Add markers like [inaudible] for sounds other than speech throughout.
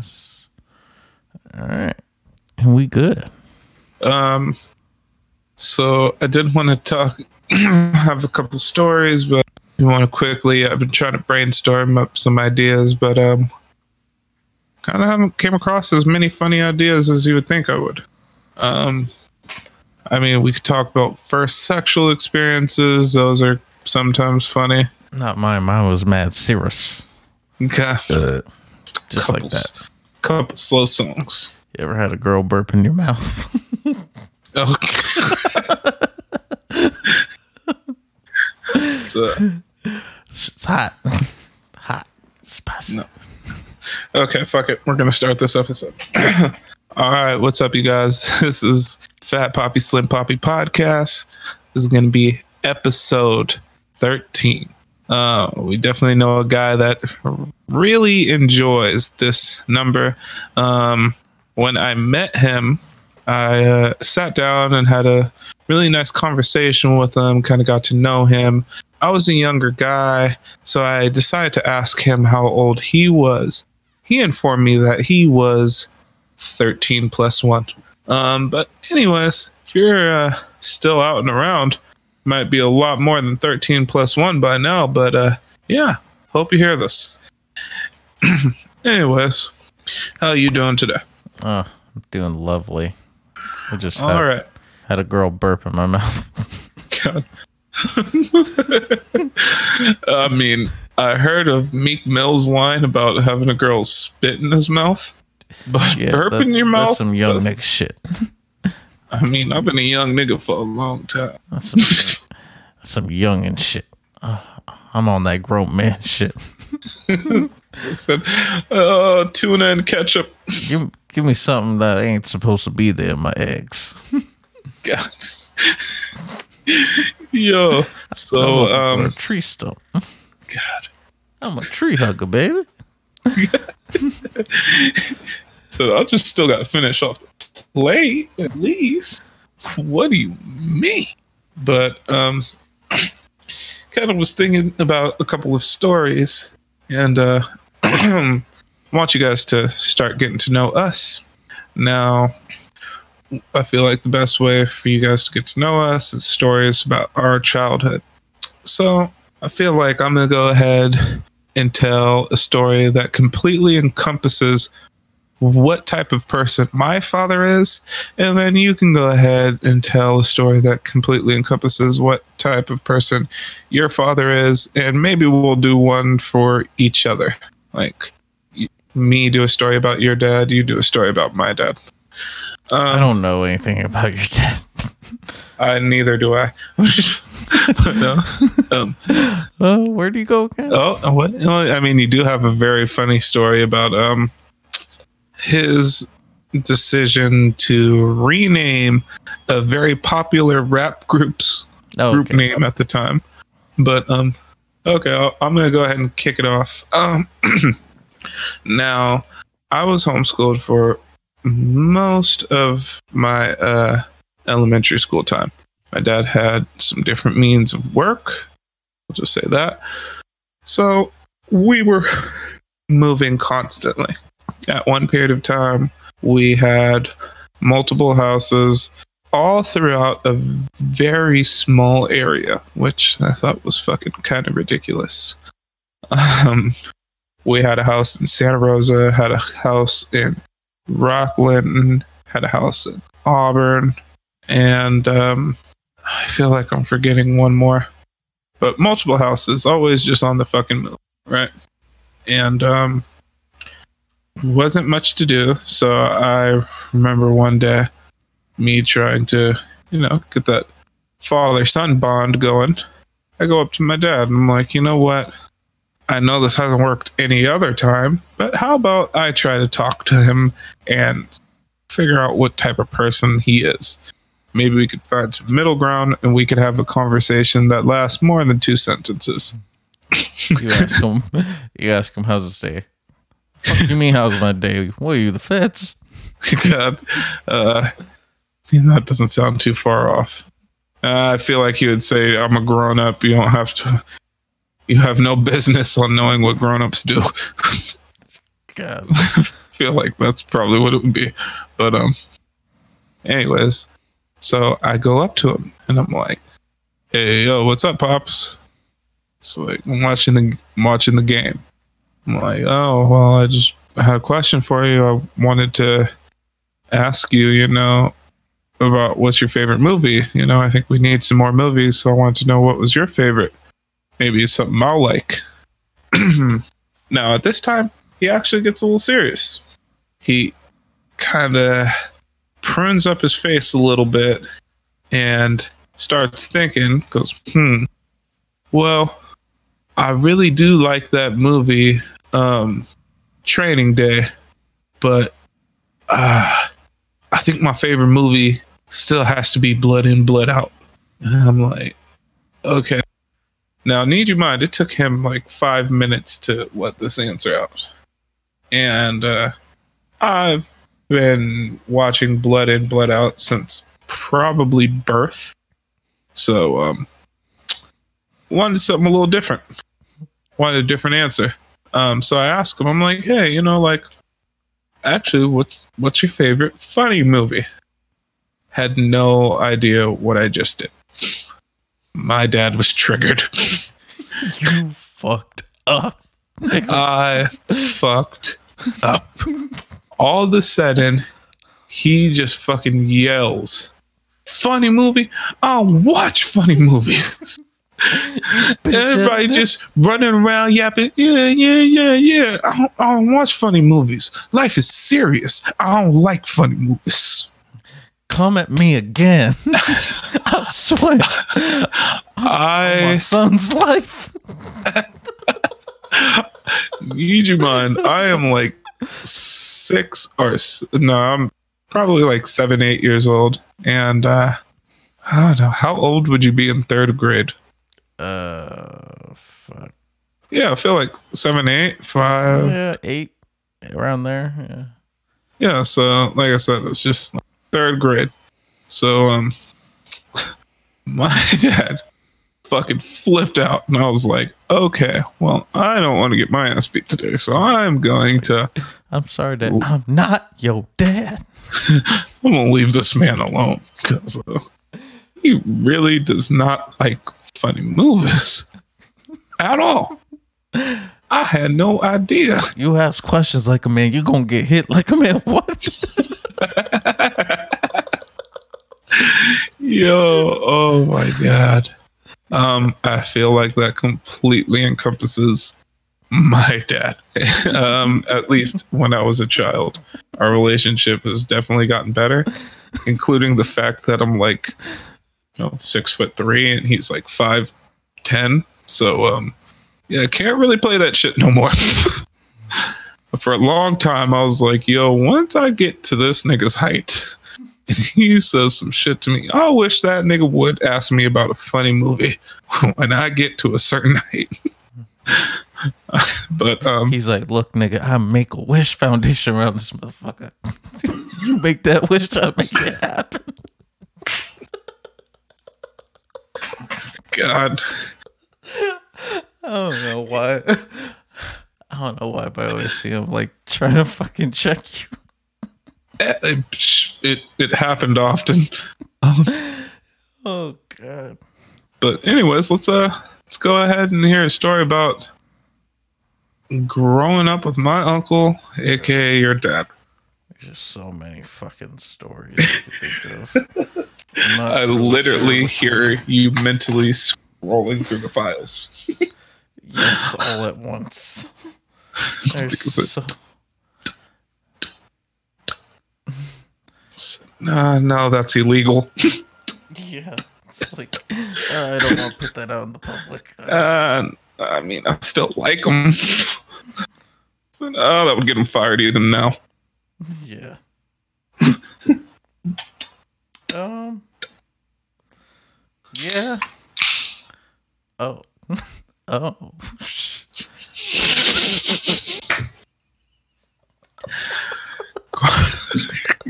Yes. All right. And we good. Um, so I did want to talk, [clears throat] have a couple stories, but you want to quickly. I've been trying to brainstorm up some ideas, but um, kind of haven't came across as many funny ideas as you would think I would. Um, I mean, we could talk about first sexual experiences; those are sometimes funny. Not mine. Mine was mad serious. Okay, Uh, just like that. Couple slow songs. You ever had a girl burp in your mouth? [laughs] Okay. so, uh, it's hot. [laughs] hot. Spicy. No. Okay, fuck it. We're gonna start this episode. [coughs] All right, what's up, you guys? [laughs] This is Fat Poppy Slim Poppy podcast. This is gonna be episode thirteen. Uh, we definitely know a guy that really enjoys this number. Um, when I met him, I uh, sat down and had a really nice conversation with him. Kind of got to know him. I was a younger guy, so I decided to ask him how old he was. He informed me that he was 13 plus one. Um, but, anyways, if you're uh, still out and around, might be a lot more than 13 plus one by now. But uh, yeah, hope you hear this. [clears throat] anyways, how you doing today? Oh, I'm doing lovely. I just All had, right. had a girl burp in my mouth. God. [laughs] I mean, I heard of Meek Mill's line about having a girl spit in his mouth, but burp in your That's mouth. some young nigga shit. [laughs] I mean, I've been a young nigga for a long time. That's some, that's some young and shit. Uh, I'm on that grown man [laughs] shit. Said, uh, tuna and ketchup. Give, give me something that ain't supposed to be there in my eggs. God. [laughs] Yo, I'm so um, a tree stump. God. I'm a tree hugger, baby. [laughs] So I just still got to finish off the plate at least. What do you mean? But um, [clears throat] of was thinking about a couple of stories, and uh, I [clears throat] want you guys to start getting to know us. Now, I feel like the best way for you guys to get to know us is stories about our childhood. So I feel like I'm gonna go ahead and tell a story that completely encompasses what type of person my father is, and then you can go ahead and tell a story that completely encompasses what type of person your father is, and maybe we'll do one for each other. Like me do a story about your dad, you do a story about my dad. Um, I don't know anything about your dad. [laughs] I neither do I. [laughs] no. Um, [laughs] Uh, where do you go again? Oh, what? I mean, you do have a very funny story about um his decision to rename a very popular rap group's Oh, group okay. name at the time. But um, okay, I'll, I'm gonna go ahead and kick it off. Um, [clears throat] now I was homeschooled for most of my uh elementary school time. My dad had some different means of work. I'll just say that. So we were [laughs] moving constantly. At one period of time, we had multiple houses all throughout a very small area, which I thought was fucking kind of ridiculous. Um, we had a house in Santa Rosa, had a house in Rocklin, had a house in Auburn, and um, I feel like I'm forgetting one more. But multiple houses, always just on the fucking move, right? And um, wasn't much to do, so I remember one day me trying to, you know, get that father son bond going. I go up to my dad and I'm like, you know what? I know this hasn't worked any other time, but how about I try to talk to him and figure out what type of person he is? Maybe we could find some middle ground and we could have a conversation that lasts more than two sentences. You ask him. [laughs] You ask him how's his day. You mean how's my day? What are you, the feds? [laughs] God, uh, that doesn't sound too far off. Uh, I feel like you would say, "I'm a grown up. You don't have to. You have no business on knowing what grown ups do." [laughs] God. [laughs] feel like that's probably what it would be. But um anyways, so I go up to him and I'm like, Hey yo, what's up, Pops? So like I'm watching the I'm watching the game. I'm like, Oh well I just had a question for you. I wanted to ask you, you know, about what's your favorite movie. You know, I think we need some more movies, so I wanted to know what was your favorite. Maybe something I'll like. [clears throat] now at this time, he actually gets a little serious. He kind of prunes up his face a little bit and starts thinking, goes, hmm, well, I really do like that movie, um, Training Day, but uh, I think my favorite movie still has to be Blood In, Blood Out. And I'm like, okay. Now, need you mind, it took him like five minutes to let this answer out. And uh, I've been watching Blood In, Blood Out since probably birth. So, um, wanted something a little different. Wanted a different answer. Um, so I asked him, I'm like, hey, you know, like, actually, what's what's your favorite funny movie? Had no idea what I just did. My dad was triggered. [laughs] You fucked up. I fucked up. All of a sudden, he just fucking yells, "Funny movie! I'll watch funny movies." [laughs] [laughs] Everybody just running around yapping, yeah, yeah, yeah, yeah. I don't, I don't watch funny movies. Life is serious. I don't like funny movies. Come at me again. [laughs] I swear. My I son's life. need you mind. I am like six or no, I'm probably like seven, eight years old, and uh, I don't know how old would you be in third grade? Uh, fuck. Yeah, I feel like seven, eight, five. yeah, eight around there. Yeah. Yeah, so like I said, it's just third grade. So um [laughs] my [laughs] dad fucking flipped out and I was like, okay, well, I don't want to get my ass beat today, so I'm going to [laughs] I'm sorry Dad. I'm not your dad. I'm gonna leave this man alone because uh, he really does not like funny movies [laughs] at all. I had no idea. You ask questions like a man, you're gonna get hit like a man. [laughs] What? [laughs] Yo, oh my god. Um, I feel like that completely encompasses my dad. um, at least when I was a child, our relationship has definitely gotten better, including the fact that I'm like, know, six foot three and he's like five ten. So, um, yeah, can't really play that shit no more. [laughs] For a long time, I was like, yo, once I get to this nigga's height, and [laughs] he says some shit to me. I wish that nigga would ask me about a funny movie [laughs] when I get to a certain height. but um, He's like, look, nigga, I make a wish foundation around this motherfucker. you make that wish, I make it happen. God, I don't know why. I don't know why, but I always see him like trying to fucking check you. it it, it happened often. Oh god. But anyways, let's uh let's go ahead and hear a story about growing up with my uncle, aka your dad. There's just so many fucking stories [laughs] I can think of. I'm not I really literally sure hear you mentally scrolling through the files. Yes, all at once. [laughs] So, No, no, that's illegal. yeah. It's like uh, I don't want to put that out in the public. Uh, [laughs] Uh, I mean, I still like them. [laughs] So, oh, that would get him fired even now. yeah. Um. Yeah. Oh. [laughs] Oh.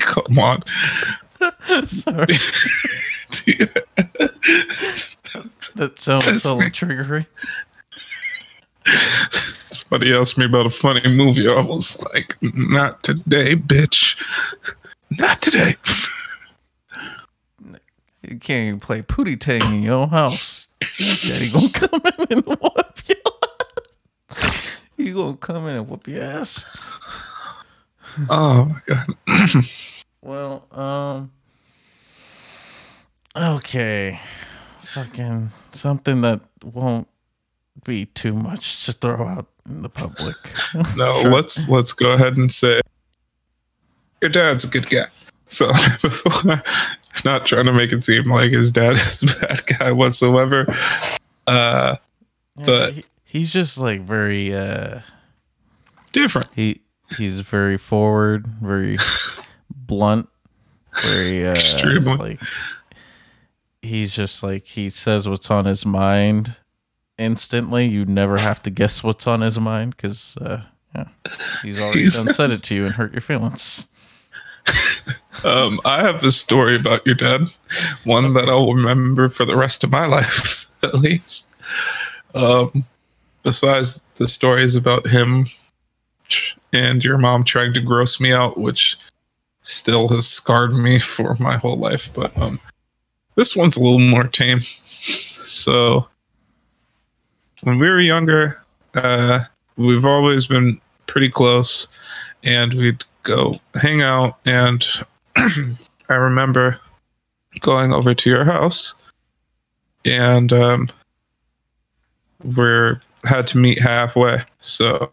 Come on. Sorry. That sounds a little triggery. somebody asked me about a funny movie, I was like, "Not today, bitch. Not today." [laughs] You can't even play pootie tang in your own house. Daddy gonna come in and whoop you. he gonna come in and whoop your ass. oh my god. [coughs] Well, um, okay, fucking something that won't be too much to throw out in the public. [laughs] No, Sure. let's let's go ahead and say your dad's a good guy. So, [laughs] not trying to make it seem like his dad is a bad guy whatsoever. Uh, Yeah, but- he, he's just like very uh different. he he's very forward, very [laughs] blunt, very uh Extremely. like he's just like he says what's on his mind instantly. You never have to guess what's on his mind because uh yeah, he's already He's- done said it [laughs] to you and hurt your feelings. Um, I have a story about your dad, one that I'll remember for the rest of my [laughs] life, at least. Um, besides the stories about him and your mom trying to gross me out, which still has scarred me [laughs] for my whole life. But um, this one's a little more tame. So, when we were younger, uh, we've always been pretty close, and we'd go hang out. And [clears throat] I remember going over to your house, and um, we had to meet halfway. So,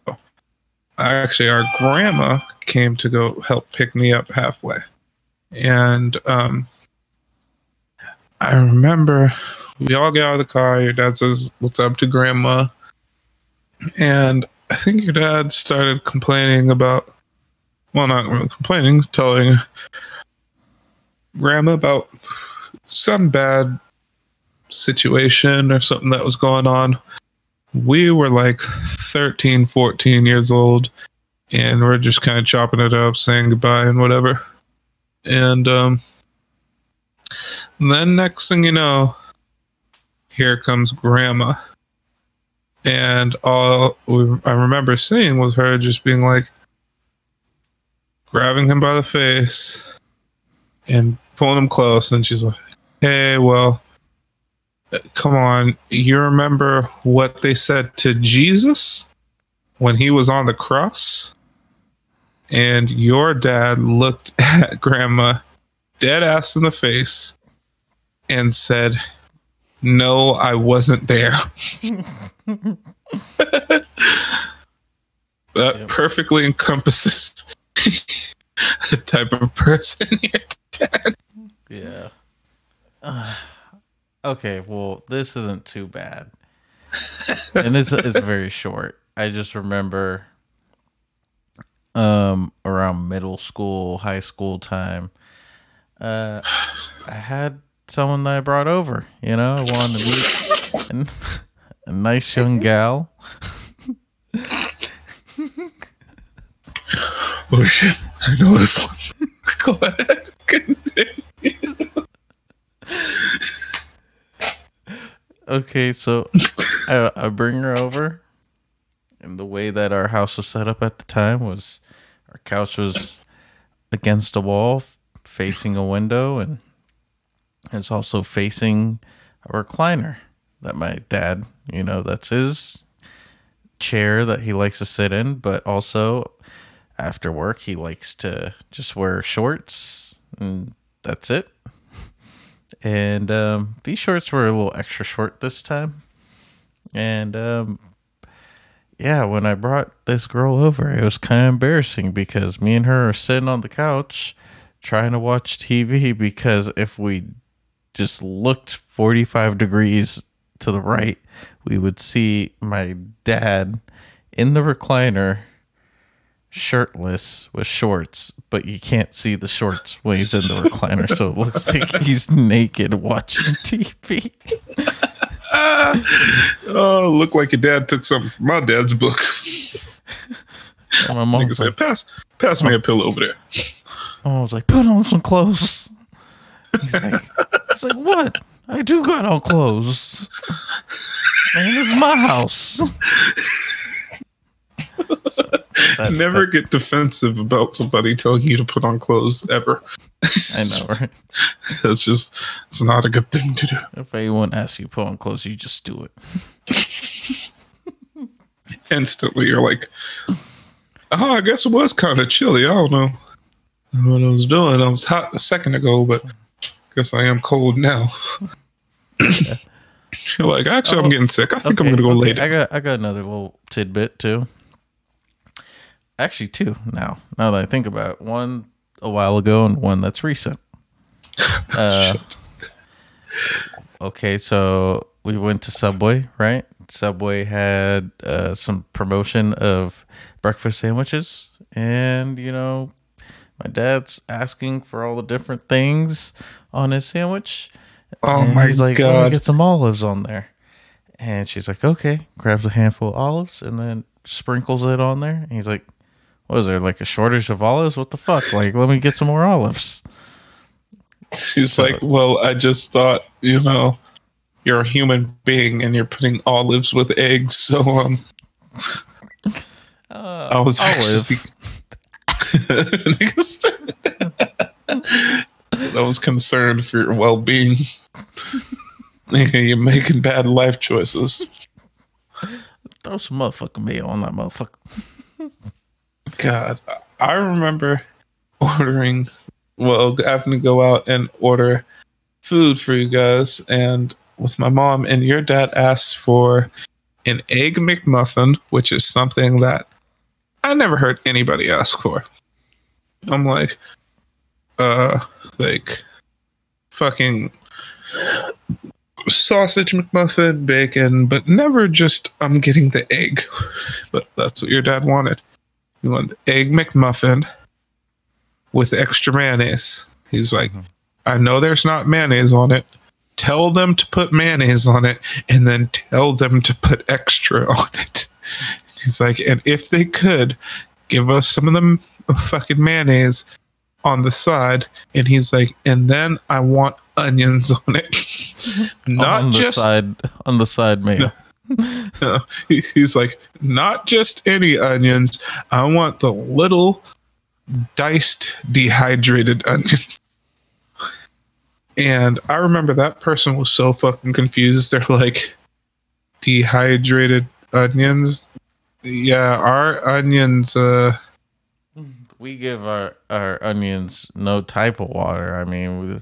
actually, our grandma came to go help pick me up halfway, and um, I remember we all get out of the car. Your dad says, "What's up to grandma?" And I think your dad started complaining about, well, not really complaining, telling grandma about some bad situation or something that was going on. We were like 13, 14 years old, and we're just kind of chopping it up, saying goodbye and whatever. And um, then next thing you know, here comes grandma and all I remember seeing was her just being like grabbing him by the face and pulling him close, and she's like, "Hey, well, come on, you remember what they said to Jesus when he was on the cross?" And your dad looked [laughs] at grandma dead ass in the face and said, No, I wasn't there. [laughs] [laughs] that Yep. perfectly encompasses [laughs] type of person [laughs] you're dad. Yeah. Uh, okay, well, this isn't too bad. [laughs] and it's it's very short. I just remember um around middle school, high school time. Uh I had someone that I brought over, you know, I wanted to meet an- a nice young gal. Oh shit, I know this one. [laughs] Go ahead. Continue. Okay, so I, I bring her over, and the way that our house was set up at the time was our couch was against a wall, facing a window, and it's also facing a recliner that my dad, you know, that's his chair that he likes to sit in, but also after work he likes to just wear shorts, and that's it. And um, these shorts were a little extra short this time. And um, yeah, when I brought this girl over, it was kind of embarrassing because me and her are sitting on the couch trying to watch TV because if we just looked 45 degrees to the right, we would see my dad in the recliner shirtless with shorts, but you can't see the shorts when he's in the recliner, so it looks like he's naked watching [laughs] TV. Oh, look like your dad took something from my dad's book. And my mom Nigga said, pass, pass me a oh. pillow over there. I was like, put on some clothes. He's like, he's like, what? I do got on clothes. Man, this is my house. So that- Never that- get defensive about somebody telling you to put on clothes ever. I know, [laughs] right? It's just it's not a good thing to do. If anyone asks you to put on clothes, you just do it. Instantly, you're like, "Oh, I guess it was kind of chilly. I don't know what I was doing. I was hot a second ago, but guess I am cold now." [laughs] you're like, "Actually, Oh, I'm getting sick. I think I'm gonna go okay, lay I down." got I got another little tidbit too. Actually, two now. Now that I think about it. one a while ago and one that's recent. [laughs] Uh, okay, so we went to Subway, right? Subway had uh, some promotion of breakfast sandwiches, and you know, my dad's asking for all the different things on his sandwich. Oh And my he's like, "Let me god! get some olives on there. And she's like, okay. Grabs a handful of olives and then sprinkles it on there. And he's like, what is there, like a shortage of olives? What the fuck? Like, let me get some more olives. She's So- like, "Well, I just thought, you know, you're a human being and you're putting olives with eggs, [laughs] so um, Uh, I was olive. [laughs] [laughs] I was concerned for your well-being. You're making bad life choices. Throw some motherfucking mayo on that motherfucker. God, I remember ordering, well, having to go out and order food for you guys, and with my mom, and your dad asked for an egg McMuffin, which is something that I never heard anybody ask for. I'm like, uh, like fucking sausage McMuffin, bacon, but never just I'm getting the egg. [laughs] But that's what your dad wanted. You want the egg McMuffin with extra mayonnaise. He's like, mm-hmm. I know there's not mayonnaise on it. Tell them to put mayonnaise on it and then tell them to put extra [laughs] on it. He's like, and if they could, give us some of them fucking mayonnaise on the side. And he's like, and then I want onions [laughs] on it. [laughs] Not on the just side, on the side mayo. He- [laughs] he's like, not just any onions. I want the little diced, dehydrated onions. And I remember that person was so fucking confused. [laughs] They're like, dehydrated onions? Yeah, our onions, uh, We give our, our onions no type of water. I mean,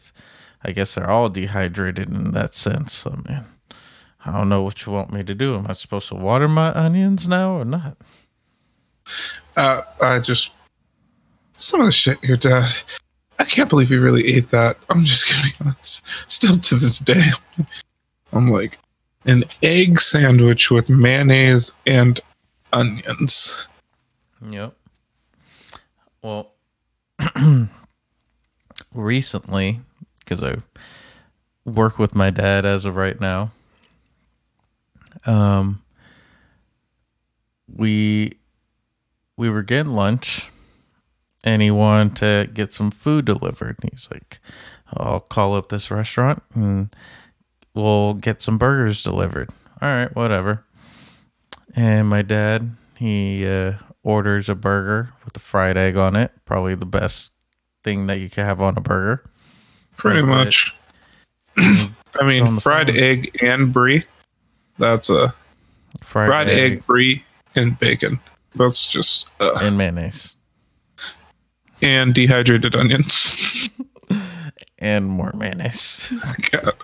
I guess they're all dehydrated in that sense. I mean, I don't know what you want me to do. Am I supposed to water my onions now or not? uh, I just, some of the shit your dad, I can't believe he really ate that. I'm just gonna be honest. Still to this day, I'm like, an egg sandwich with mayonnaise and onions. Yep. Well, [clears throat] recently, because I work with my dad as of right now, um, we we were getting lunch, and he wanted to get some food delivered. And He's like, "I'll call up this restaurant and we'll get some burgers delivered." All right, whatever. And my dad, he uh, orders a burger with a fried egg on it. Probably the best thing that you can have on a burger. Pretty much. [clears throat] I mean, fried phone. egg and brie. That's a Fried, fried, egg, egg, brie, and bacon. That's just uh, and mayonnaise and dehydrated onions. [laughs] and more mayonnaise. [laughs] God.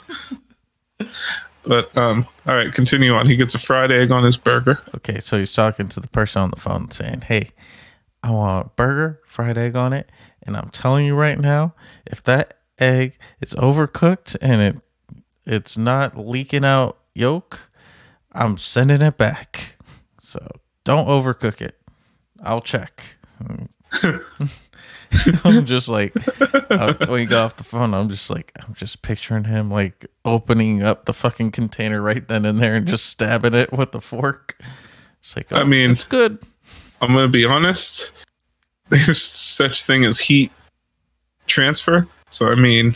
But um, all right, continue on. He gets a fried egg on his burger. okay, so he's talking to the person on the phone saying, "Hey, I want a burger, fried egg on it, and I'm telling you right now, if that egg is overcooked and it it's not leaking out yolk, I'm sending it back. So don't overcook it. I'll check." [laughs] I'm just like, uh, when he got off the phone, I'm just like, I'm just picturing him like opening up the fucking container right then and there and just stabbing it with a fork. It's like, I oh, mean- it's good. I'm gonna be honest. [laughs] There's such thing as heat transfer. So I mean,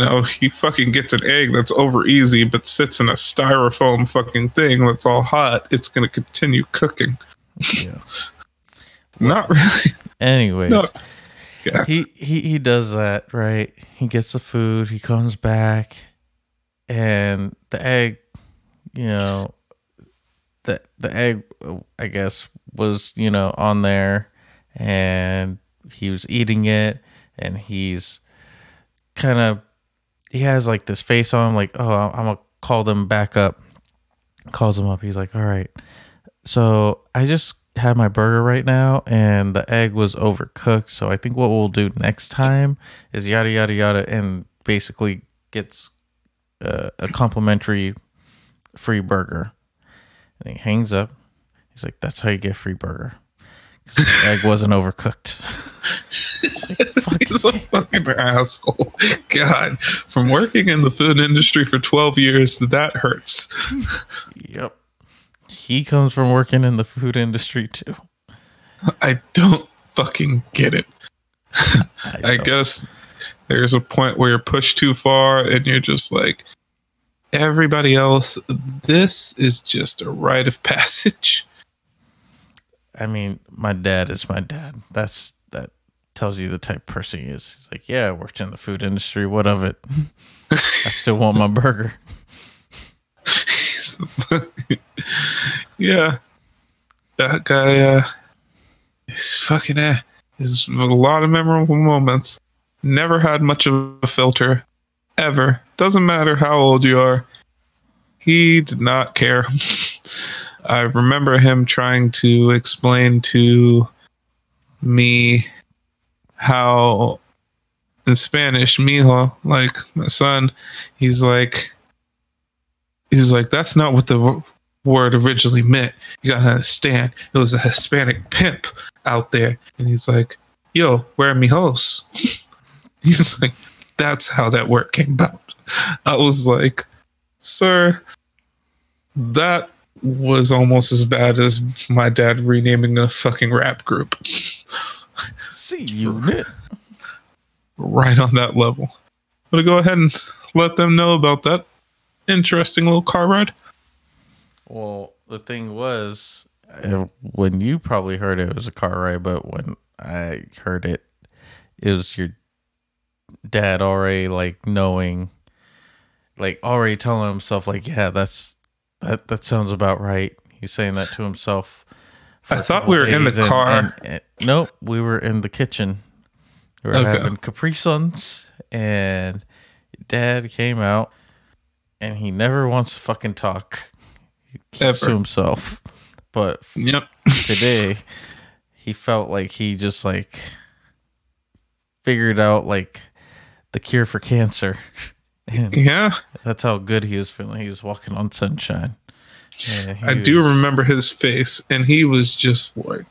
you know, he fucking gets an egg that's over easy, but sits in a styrofoam fucking thing that's all hot. It's gonna continue cooking. Yeah. [laughs] Not really. Anyways, No. Yeah. he, he he does that, right? He gets the food, he comes back, and the egg, you know, the the egg I guess was, you know, on there and he was eating it and he's kind of he has like this face on him like, "Oh, I'm to call them back up." Calls him up. He's like, "All right. So, I just had my burger right now and the egg was overcooked. So I think what we'll do next time is yada yada yada and basically gets uh, a complimentary free burger. And he hangs up. He's like, "That's how you get free burger." 'Cause the egg wasn't overcooked. It's [laughs] like, fuck He's a fucking asshole. God, from working in the food industry for 12 years, that hurts. Yep. He comes from working in the food industry too. I don't fucking get it. I don't- guess there's a point where you're pushed too far and you're just like, everybody else, this is just a rite of passage. I mean, my dad is my dad. That's that tells you the type person he is. He's like, yeah, I worked in the food industry. What of it? I still want my burger. [laughs] yeah. That guy, uh, he's fucking, uh, there's a lot of memorable moments. Never had much of a filter, ever. Doesn't matter how old you are. He did not care. [laughs] I remember him trying to explain to me how in Spanish, mijo, like my son, he's like, he's like, that's not what the word originally meant. You gotta understand, it was a Hispanic pimp out there, and he's like, yo, where are mijos? [laughs] he's like, that's how that word came about. I was like, sir, that was almost as bad as my dad renaming a fucking rap group. C unit. right on that level. I'm gonna go ahead and let them know about that interesting little car ride. Well, the thing was, uh, when you probably heard it, it was a car ride, but when I heard it, it was your dad already like knowing, like already telling himself, like, yeah, that's that that sounds about right. He's saying that to himself. I thought we were in the and- car. and- and- nope, we were in the kitchen. We were Okay. having Capri Suns, and dad came out, and he never wants to fucking talk. He keeps to himself. But Yep. today, he felt like he just like figured out like the cure for cancer. [laughs] And Yeah, that's how good he was feeling. He was walking on sunshine. He I do remember his face, and he was just like,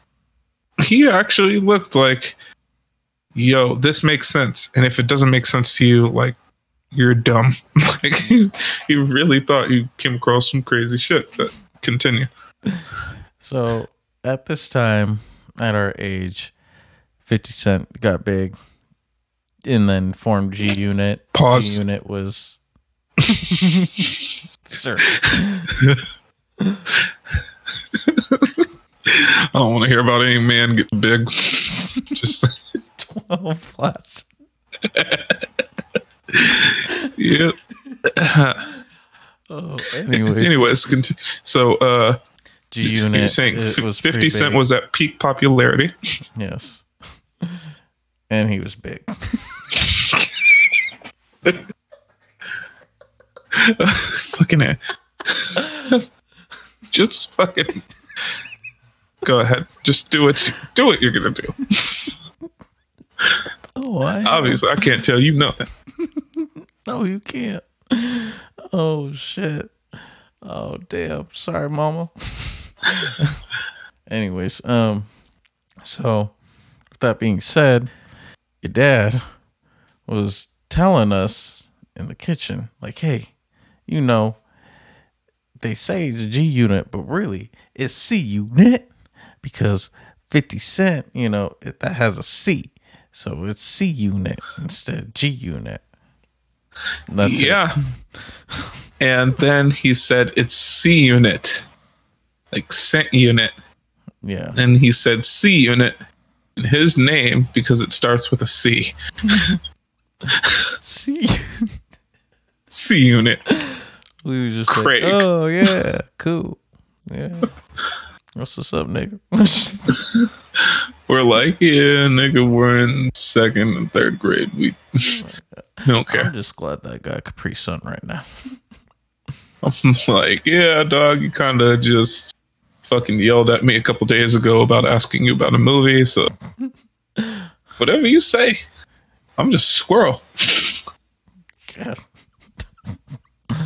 he actually looked like, yo, this makes sense. And if it doesn't make sense to you, like, you're dumb. [laughs] like, he, he really thought you came across some crazy shit. But continue. So at this time, at our age, 50 Cent got big and then formed G Unit. Pause. G Unit was. [laughs] sure. [laughs] I don't want to hear about any man getting big. [laughs] just, 12 plus. yeah. Oh, anyways. Anyways, conti- so uh, G you're Unit saying f- was 50 Cent big. was at peak popularity. Yes. And he was big. Fucking it. Just fucking go ahead. Just do what you, do what you're gonna do. Oh, I Obviously, I can't tell you nothing. [laughs] No, you can't. Oh shit. Oh damn. Sorry, mama. [laughs] Anyways, um so with that being said, your dad was telling us in the kitchen, like, hey, you know, they say it's a G unit, but really it's C unit because 50 Cent, you know, it, that has a C. So it's C unit instead of G unit. That's yeah. and then he said it's C unit, like cent unit. Yeah. and he said C unit in his name because it starts with a C. [laughs] See, [laughs] C unit. we was just Craig. like, oh yeah, cool, yeah. What's what's up, nigga? [laughs] We're like, yeah, nigga, we're in second and third grade. We [laughs] don't care. I'm just glad that guy Capri Sun right now. I'm like, yeah, dog, you kind of just fucking yelled at me a couple days ago about asking you about a movie. So whatever you say, I'm just squirrel. Yes. [laughs]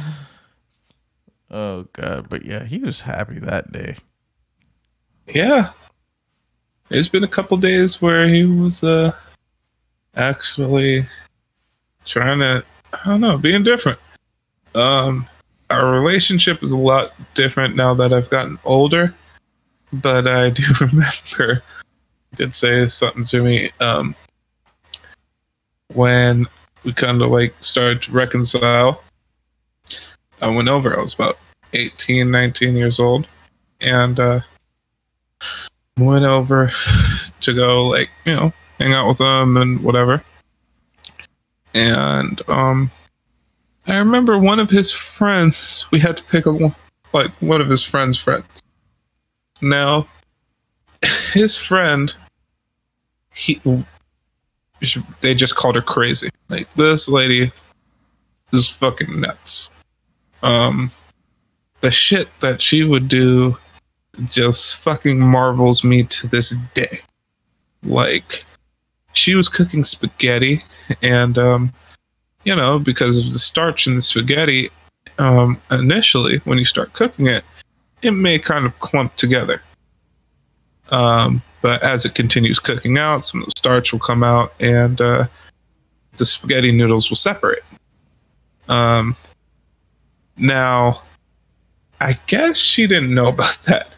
oh god, but yeah, he was happy that day. Yeah. There's been a couple days where he was uh actually trying to I don't know, being different. Um our relationship is a lot different now that I've gotten older. But I do [laughs] remember he did say something to me um when we kind of like started to reconcile. I went over, I was about 18, 19 years old, and uh went over [sighs] to go like you know hang out with them and whatever and um i remember one of his friends we had to pick a like one of his friends friends now [laughs] his friend he they just called her crazy like this lady is fucking nuts um the shit that she would do just fucking marvels me to this day. Like, she was cooking spaghetti, and, um, you know, because of the starch in the spaghetti, um, initially, when you start cooking it, it may kind of clump together. Um, but as it continues cooking out, some of the starch will come out, and uh, the spaghetti noodles will separate. Um, now, I guess she didn't know [laughs] about that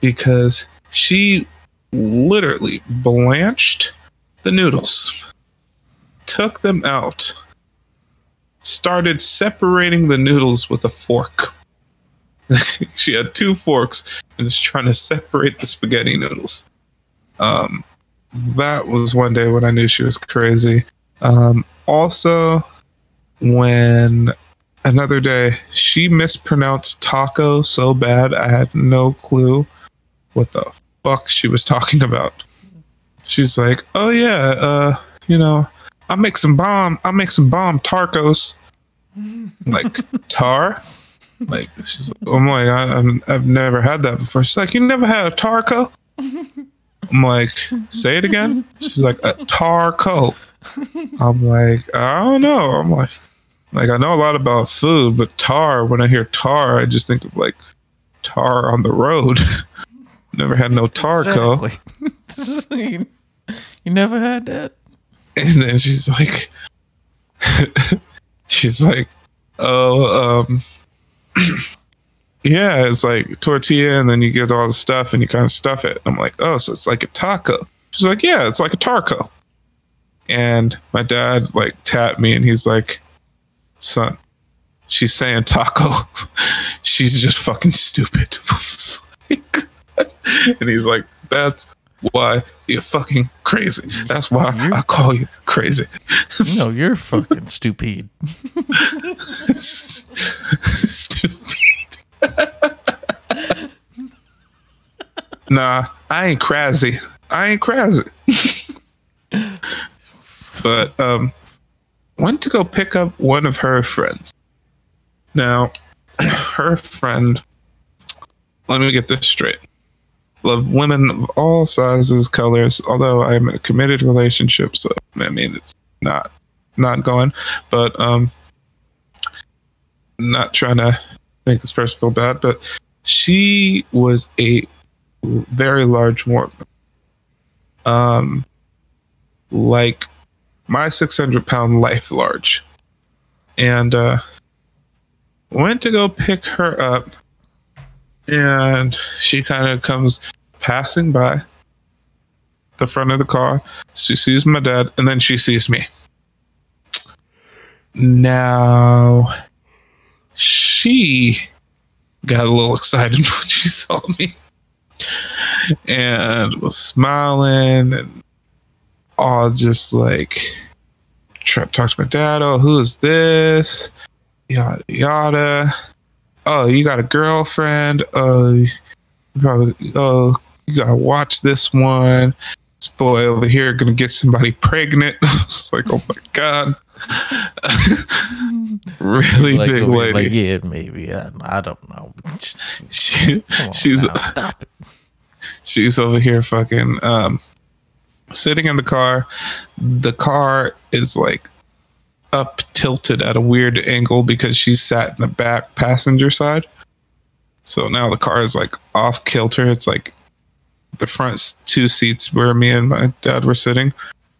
because she literally blanched the noodles, took them out, started separating the noodles with a fork. [laughs] she had two forks and was trying to separate the spaghetti noodles. Um, that was one day when I knew she was crazy. Um, also, when another day she mispronounced taco so bad I had no clue what the fuck she was talking about. She's like, "Oh yeah, uh, you know, I make some bomb. I make some bomb tacos, like [laughs] tar. Like she's like, I'm like, I, I've never had that before. She's like, you never had a tarco? [laughs] I'm like, say it again. She's like, a tar coat. I'm like, I don't know. I'm like, like I know a lot about food, but tar. When I hear tar, I just think of like tar on the road. [laughs] never had no tarco. Exactly. [laughs] you never had that? And then she's like, [laughs] she's like, oh, um, [clears throat] yeah, it's like tortilla, and then you get all the stuff, and you kind of stuff it. I'm like, oh, so it's like a taco. She's like, yeah, it's like a taco. And my dad like tapped me, and he's like, son, she's saying taco. [laughs] she's just fucking stupid. [laughs] and he's like, that's why you're fucking crazy. That's why I call you crazy. [laughs] No, you're fucking stupid. Stupid. Nah, I ain't crazy. I ain't crazy. but um went to go pick up one of her friends. Now, [clears throat] her friend let me get this straight. Love women of all sizes, colors, although I'm in a committed relationship, so I mean it's not not going. But um not trying to make this person feel bad, but she was a very large woman. Um, like my 600 pound life large. And uh, went to go pick her up, and she kind of comes passing by the front of the car. She sees my dad, and then she sees me. Now, she got a little excited [laughs] when she saw me. and was smiling and all just like try to talk to my dad. Oh, who is this? Yada yada. Oh, you got a girlfriend? Oh, you probably. Oh, you gotta watch this one. This boy over here gonna get somebody pregnant. [laughs] it's like, oh my god. Really like, big lady. Like, yeah, maybe. I, I don't know. She- on she's now, stop it. she's over here fucking um sitting in the car the car is like up tilted at a weird angle because she's sat in the back passenger side so now the car is like off kilter it's like the front two seats where me and my dad were sitting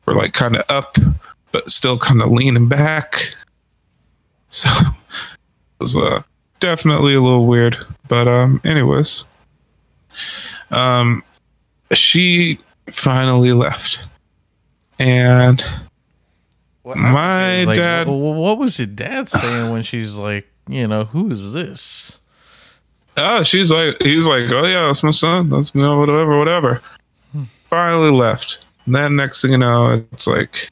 were like kind of up but still kind of leaning back. So it was uh definitely a little weird but um anyways. Um she finally left. And What My? Like, dad- wh- wh- What was your dad saying when she's like, you know, who is this? oh she's like he's like oh yeah that's my son. That's you know whatever whatever. Finally left. And then next thing you know it's like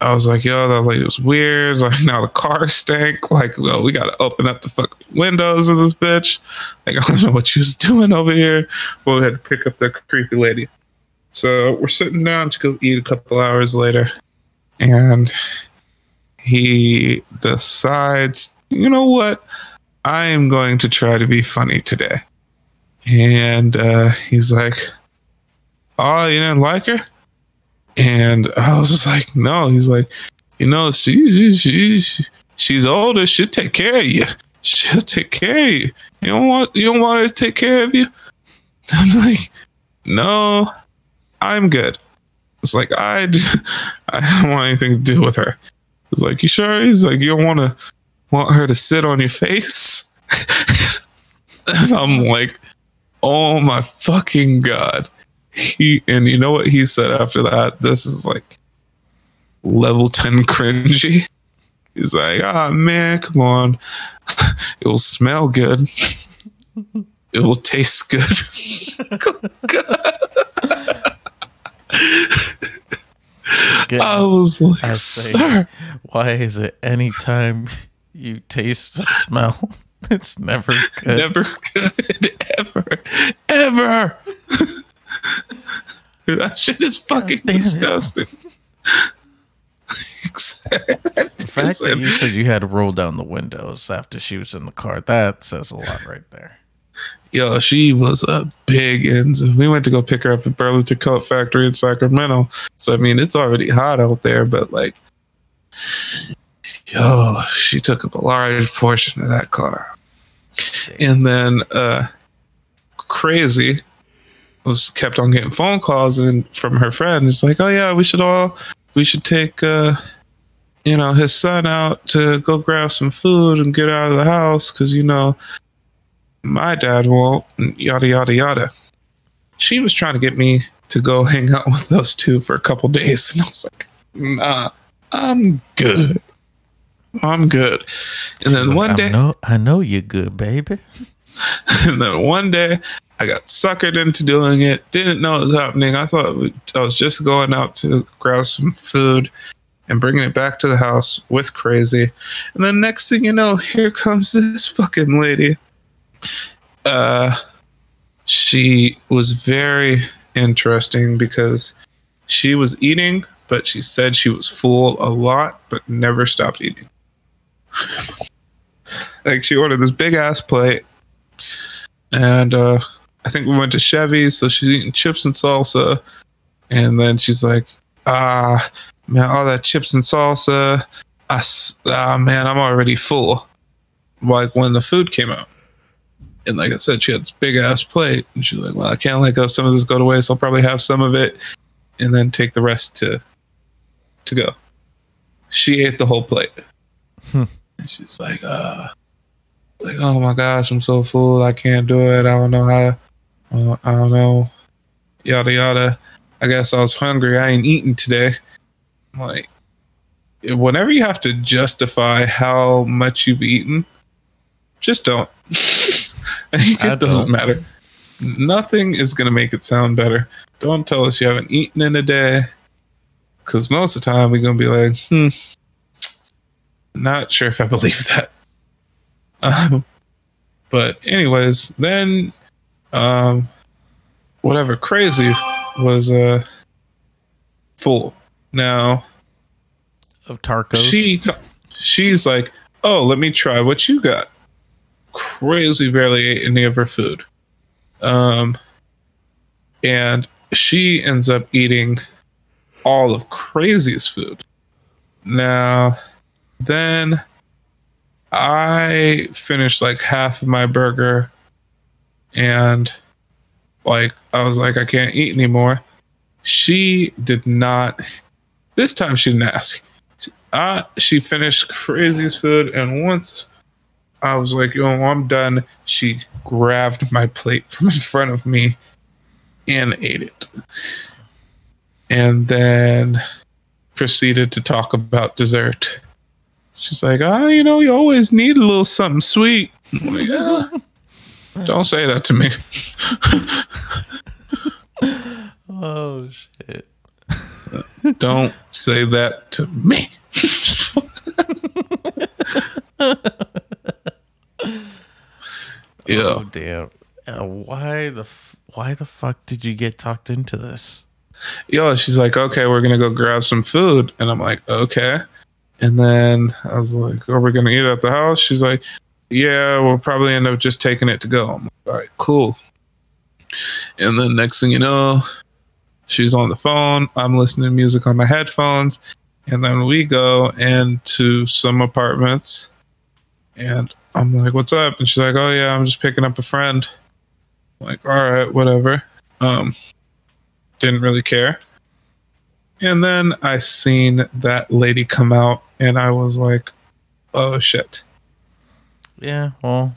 I was like, yo, that lady was weird. [laughs] Like now the car stank. Like, well, we gotta open up the fucking windows of this bitch. Like, [laughs] I don't know what she was doing over here. But we had to pick up the creepy lady. So we're sitting down to go eat a couple hours later. And he decides, you know what? I am going to try to be funny today. And uh, he's like, Oh, you didn't like her? And I was just like, No. He's like, You know, she, she, she, she's older. She'll take care of you. She'll take care of you. You don't want you don't want her to take care of you? [laughs] I'm like, No, I'm good. It's like [laughs] I, don't want anything to do with her. It's like, you sure? He's like, you don't want to want her to sit on your face. [laughs] I'm like, oh my fucking god. He and you know what he said after that? This is like level ten cringy. He's like, ah man, come on. It will smell good. It will taste good. I was like, I say- sir. why is it anytime you taste the smell, [laughs] it's never good? Never good [laughs] ever, ever. [laughs] that shit is fucking damn it. disgusting. [laughs] The fact that you said you had to roll down the windows after she was in the car, that says a lot right there. Yo, she was a big ins. We went to go pick her up at Burlington Coat Factory in Sacramento. So I mean, it's already hot out there, but like, yo, she took up a large portion of that car. And then uh crazy was kept on getting phone calls and from her friends like, oh yeah, we should all we should take uh you know his son out to go grab some food and get out of the house because you know my dad won't and yada yada yada. She was trying to get me to go [laughs] hang out with those two for a couple days, and I was like, nah, I'm good. I'm good. And then one I day, know, I know you're good, baby. [laughs] [laughs] and then one day I got suckered into doing it. Didn't know it was happening. I thought I was just going out to grab some food and bringing it back to the house with crazy. And then next thing you know, here comes [laughs] this fucking lady. Uh, she was very interesting because she was eating, but she said she was full a lot, but never stopped eating. [laughs] like she ordered this big ass plate and uh, I think we went to Chevy's, so she's eating chips and salsa, and then she's like, "Ah, man, all that chips and salsa, I, ah, man, I'm already full." Like when the food came out, and like I said, she had this big ass plate, and she's like, "Well, I can't let go some of this go to waste. I'll probably have some of it, and then take the rest to to go." She ate the whole plate, Hmm. and she's like, "Uh." Like, oh my gosh, I'm so full. I can't do it. I don't know how. Uh, I don't know. Yada yada. I guess I was hungry. I ain't eating today. I'm like, whenever you have to justify how much you've eaten, just don't. [laughs] I it doesn't don't. matter. nothing is gonna make it sound better. Don't tell us you haven't eaten in a day, because most of the time we're gonna be like, hmm, not sure if I believe that. Um, but anyways, then um, whatever crazy was uh full. Now Of Tarkos. she she's like, "Oh, let me try what you got." Crazy barely ate any of her food. Um and she ends up eating all of Crazy's food. Now, then I finished like half of my burger and like I was like I can't eat anymore. She did not this time she didn't ask. Uh, she finished Crazy's food and once I was like, yo, I'm done, she grabbed my plate from in front of me and ate it. And then proceeded to talk about dessert. She's like, oh, you know, you always need a little something sweet. Like, "Yeah." [laughs] Don't say that to me. [laughs] oh shit. Don't say that to me. [laughs] yeah. Oh damn. Uh, why the f- why the fuck did you get talked into this? Yo, she's like, okay, we're gonna go grab some food, and I'm like, okay. And then I was like, are we gonna eat at the house? She's like, yeah, we'll probably end up just taking it to go. I'm like, all right, cool. And then next thing you know, she's on the phone. I'm listening to music on my headphones, and then we go into some apartments, and I'm like, what's up? And she's like, oh yeah, I'm just picking up a friend. I'm like, all right, whatever. Um, didn't really care. And then I seen that lady come out and I was like, oh shit. Yeah, well,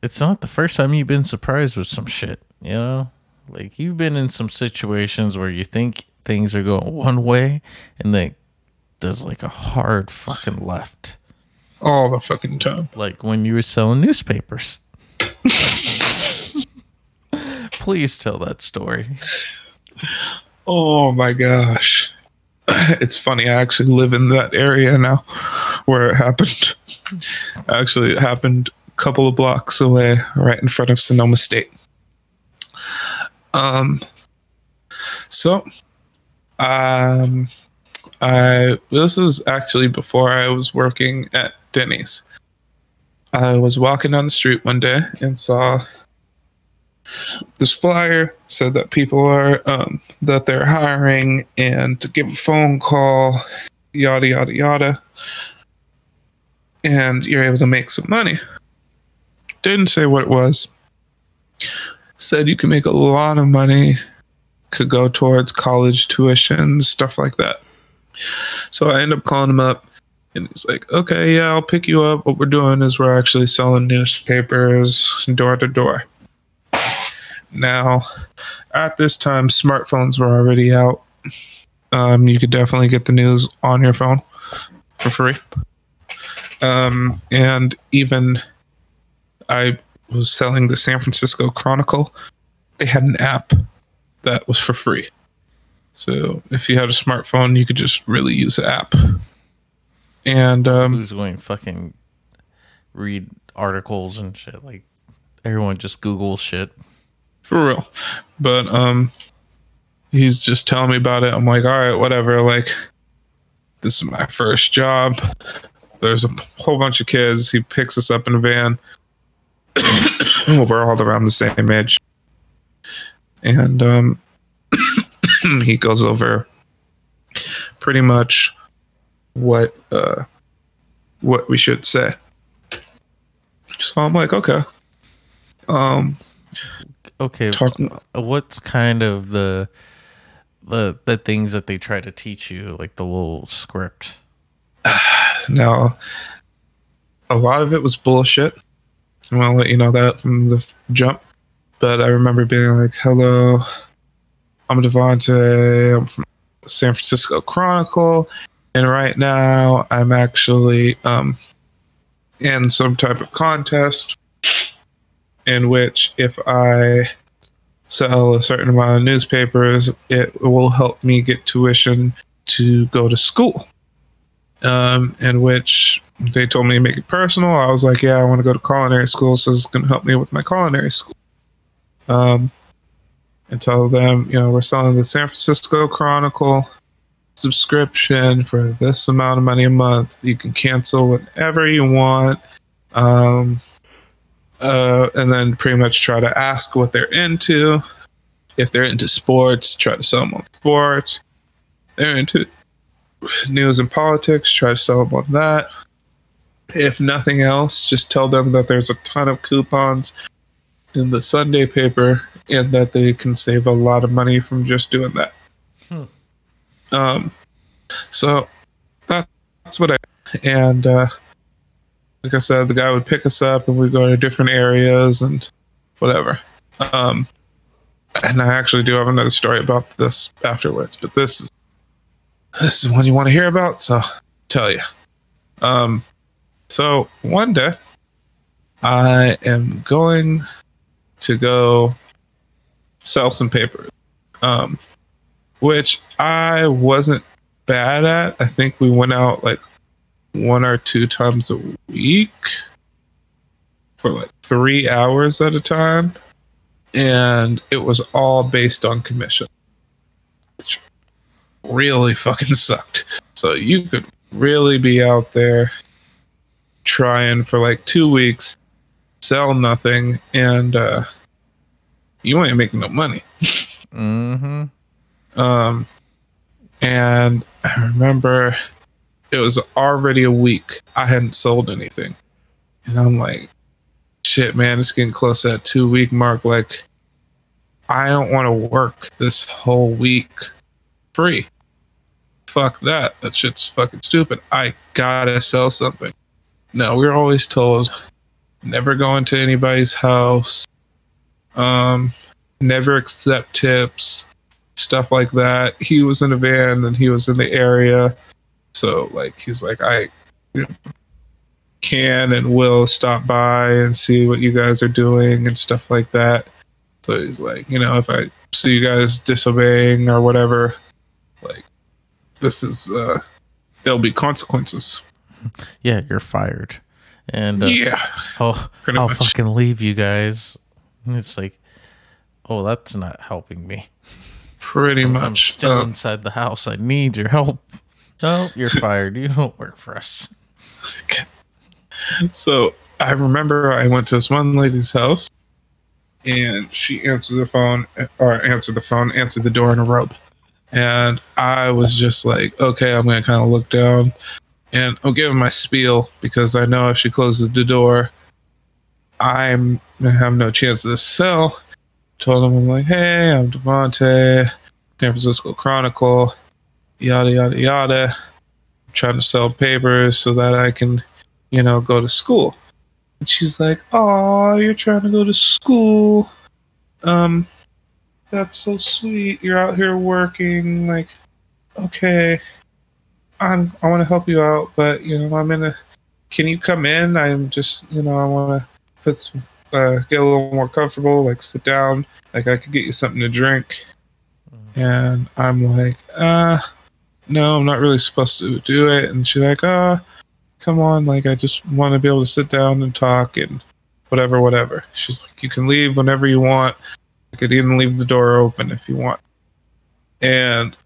it's not the first time you've been surprised with some shit, you know? Like you've been in some situations where you think things are going one way and then there's like a hard fucking left. All the fucking time. Like when you were selling newspapers. [laughs] Please tell that story. [laughs] Oh my gosh. [laughs] It's funny. I actually live in that area now where it happened. Actually, it happened a couple of blocks away, right in front of Sonoma State. Um, so, um, I this was actually before I was working at Denny's. I was walking down the street one day and saw this flyer said that people are um, that they're hiring and to give a phone call, yada yada yada, and you're able to make some money. Didn't say what it was. Said you can make a lot of money, could go towards college tuition, stuff like that. So I end up calling him up, and he's like, "Okay, yeah, I'll pick you up. What we're doing is we're actually selling newspapers door to door." Now, at this time, smartphones were already out. Um, you could definitely get the news on your phone for free. Um, and even I was selling the San Francisco Chronicle. They had an app that was for free. So if you had a smartphone, you could just really use the app. And um, Who's going to fucking read articles and shit? Like everyone just Googles shit. For real. But um he's just telling me about it. I'm like, all right, whatever. Like, this is my first job. There's a whole bunch of kids. He picks us up in a van. [coughs] We're all around the same age. And um [coughs] he goes over pretty much what uh what we should say. So I'm like, okay. Um Okay, Talking- uh, what's kind of the the the things that they try to teach you, like the little script? [sighs] Now, a lot of it was bullshit. And I'll let you know that from the jump. But I remember being like, hello, I'm Devontae. I'm from San Francisco Chronicle. And right now, I'm actually um, in some type of contest. In which if I sell a certain amount of newspapers, it will help me get tuition to go to school. Um, in which they told me to make it personal. I was like, yeah, I want to go to culinary school, so it's going to help me with my culinary school. Um, and tell them, you know, we're selling the San Francisco Chronicle subscription for this amount of money a month. You can cancel whenever you want. Um, uh, and then pretty much try to ask what they're into. If they're into sports, try to sell them on sports. They're into news and politics, try to sell them on that. If nothing else, just tell them that there's a ton of coupons in the Sunday paper and that they can save a lot of money from just doing that. Hmm. Um, so that, that's what I and uh, like I said, the guy would pick us up and we'd go to different areas and whatever. Um, and I actually do have another story about this afterwards, but this is this is one you want to hear about, so I'll tell you. Um, so one day I am going to go sell some papers, um, which I wasn't bad at. I think we went out like one or two times a week for like three hours at a time. And it was all based on commission, which really fucking [laughs] sucked. So you could really be out there trying for like two weeks, sell nothing, and uh, you ain't making no money. [laughs] mm-hmm. Um, and I remember it was already a week. I hadn't sold anything. And I'm like, shit, man, it's getting close to that two week mark. Like, I don't want to work this whole week free. Fuck that. That shit's fucking stupid. I gotta sell something. No, we are always told never go into anybody's house. Um, never accept tips, stuff like that. He was in a van and he was in the area so like he's like I can and will stop by and see what you guys are doing and stuff like that. So he's like, you know, if I see you guys disobeying or whatever, like this is uh there'll be consequences. [laughs] Yeah, you're fired. And uh, yeah, I'll, I'll fucking leave you guys. And it's like, oh, that's not helping me. Pretty much. I'm still uh, inside the house. I need your help. No, you're [laughs] fired. You don't work for us. so I remember I went to this one lady's house and she answered the phone or answered the phone, answered the door in a robe. And I was just like, okay, I'm gonna kind of look down and oh, I'm giving my spiel because I know if she closes the door, I'm gonna have no chance to sell. Told him I'm like, hey, I'm Devonte, San Francisco Chronicle yada yada yada. I'm trying to sell papers so that I can, you know, go to school. And she's like, "Oh, you're trying to go to school. Um, that's so sweet. You're out here working. Like, okay, I'm I want to help you out, but you know, I'm in a. Can you come in? I'm just, you know, I want to put some, uh, get a little more comfortable. Like, sit down. Like, I could get you something to drink." Mm-hmm. And I'm like, uh, no, I'm not really supposed to do it. And she's like, ah, oh, come on. Like, I just want to be able to sit down and talk and whatever, whatever. She's like, you can leave whenever you want. You could even leave the door open if you want. And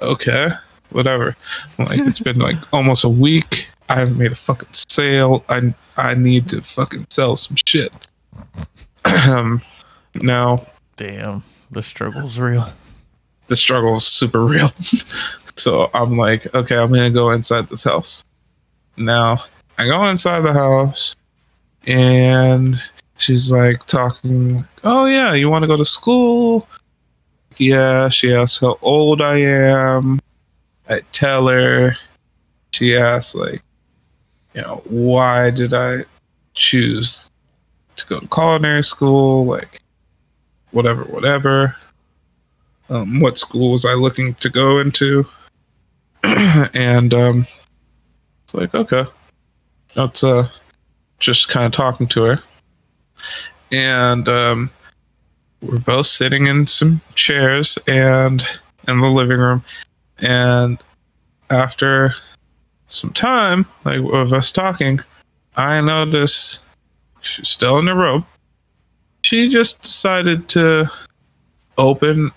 okay, whatever. Like, it's been like [laughs] almost a week. I haven't made a fucking sale. I, I need to fucking sell some shit. [clears throat] um, now, damn, the struggle's real. The struggle is super real. [laughs] So I'm like, okay, I'm gonna go inside this house. Now I go inside the house, and she's like talking. Oh yeah, you want to go to school? Yeah. She asks how old I am. I tell her. She asks like, you know, why did I choose to go to culinary school? Like, whatever, whatever. Um, what school was I looking to go into? [clears throat] and um, it's like okay, that's uh, just kind of talking to her, and um, we're both sitting in some chairs and in the living room. And after some time, like of us talking, I noticed she's still in the robe. She just decided to open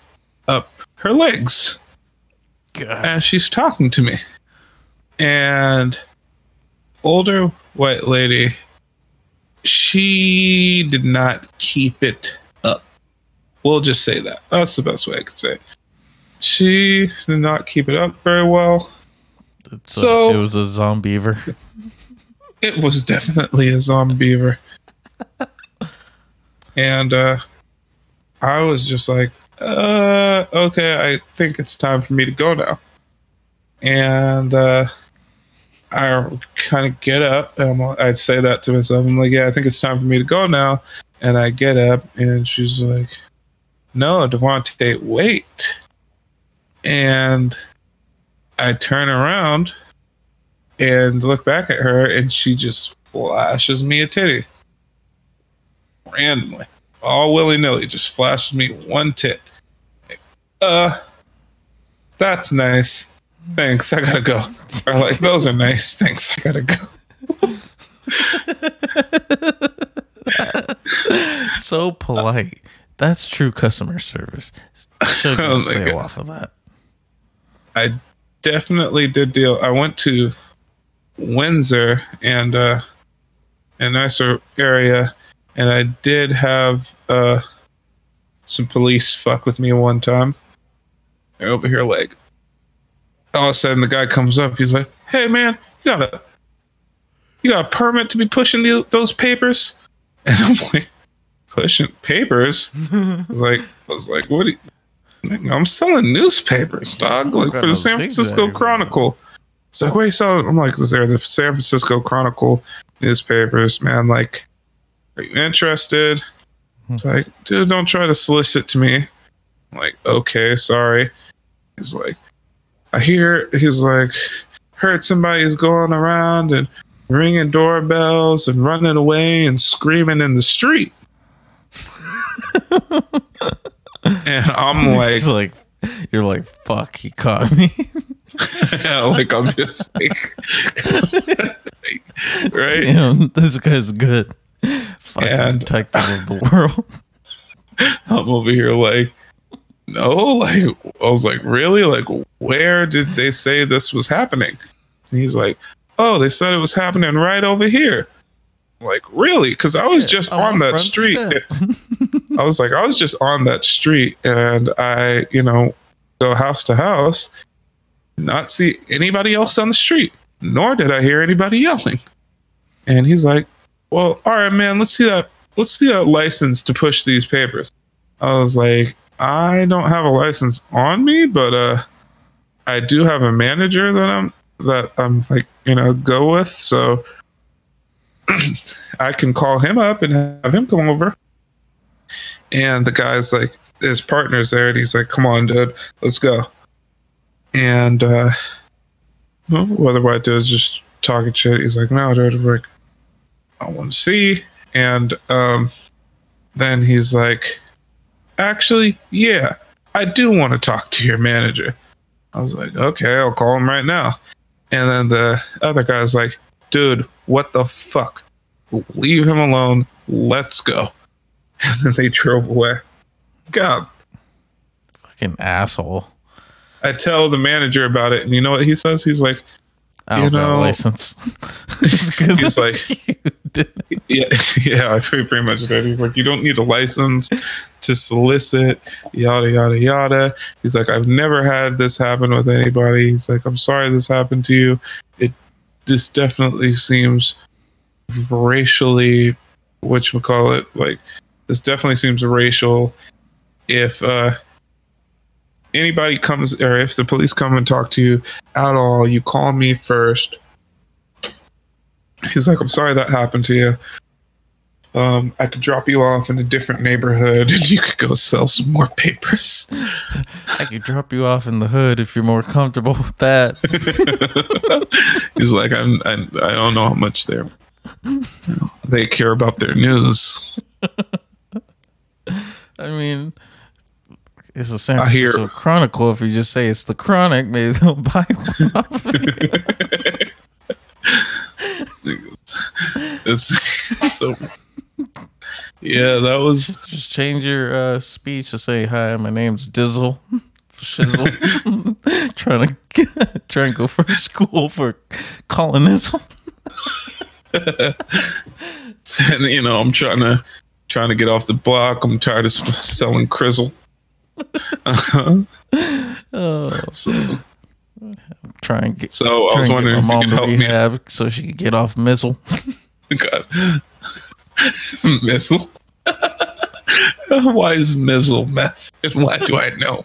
up her legs God. as she's talking to me. And older white lady, she did not keep it up. We'll just say that. That's the best way I could say. it. She did not keep it up very well. It's a- so- it was a zombiever. [laughs] It was definitely a zombie beaver. [laughs] and uh I was just like, uh okay, I think it's time for me to go now. And uh I kind of get up and I'd say that to myself. I'm like, yeah, I think it's time for me to go now. And I get up and she's like, no, Devontae, wait. And I turn around and look back at her and she just flashes me a titty randomly all willy-nilly just flashes me one tit uh that's nice thanks i gotta go or like those are nice thanks i gotta go [laughs] so polite. That's true customer service. Should [laughs] Oh off of that. i definitely did deal i went to windsor and uh a nicer area and i did have uh some police fuck with me one time they're over here like all of a sudden the guy comes up he's like hey man you got a you got a permit to be pushing the, those papers [laughs] and i'm like pushing papers [laughs] I was like I was like what do you, I'm selling newspapers, dog. Like for the San Francisco. Chronicle. It's like, wait, so I'm like, there's a San Francisco Chronicle newspapers, man. Like, are you interested? It's like, dude, don't try to solicit to me. I'm like, okay, sorry. He's like, I hear, he's like, heard somebody's going around and ringing doorbells and running away and screaming in the street. [laughs] and I'm like, It's [laughs] like you're like fuck. He caught me. [laughs] like I'm just like, right? Damn, this guy's good. Fucking And- detective of the world. I'm over here like, no, like I was like, really? Like, where did they say this was happening? And he's like, oh, they said it was happening right over here. I'm like, really? Because I was just on on that street. [laughs] I was like, I was just on that street, and I, you know, go house to house, not see anybody else on the street, nor did I hear anybody yelling. And he's like, "Well, all right, man, let's see that. Let's see that license to push these papers." I was like, "I don't have a license on me, but uh, I do have a manager that I'm that I'm like, you know, go with, so." [clears throat] I can call him up and have him come over and the guy's like his partner's there and he's like come on dude let's go and uh well, what white is just talking shit he's like no dude I'm like i want to see and um then he's like actually yeah i do want to talk to your manager i was like okay i'll call him right now and then the other guy's like dude what the fuck leave him alone let's go [laughs] and then they drove away. God, Fucking asshole. I tell the manager about it, and you know what he says? He's like, I don't You know- license. [laughs] [laughs] He's like-. [laughs] yeah, yeah, I pretty, much did. He's like, you don't need a license to solicit, yada yada yada. He's like, I've never had this happen with anybody. He's like, I'm sorry this happened to you. It this definitely seems racially, which we call it, like this definitely seems racial. If uh, anybody comes or if the police come and talk to you at all, you call me first. He's like, I'm sorry that happened to you. Um, I could drop you off in a different neighborhood and you could go sell some more papers. I could drop you off in the hood if you're more comfortable with that. [laughs] He's like, I'm, I, I don't know how much they're, you know, they care about their news. [laughs] I mean, it's a San I hear- Francisco Chronicle. If you just say it's the Chronic, maybe they'll [laughs] buy one off of you. [laughs] it's so. Yeah, that was [laughs] Just change your uh, speech to say, "Hi, my name's Dizzle." [laughs] Shizzle, trying to try to go for school for colonism. and you know i'm trying to trying to get off the block i'm tired of selling crizzle uh-huh. Oh, so, try and get. so i was wondering if you mom could to help me rehab so she could get off Mizzle. [laughs] God. [laughs] mizzle [laughs] why is mizzle meth and why do i know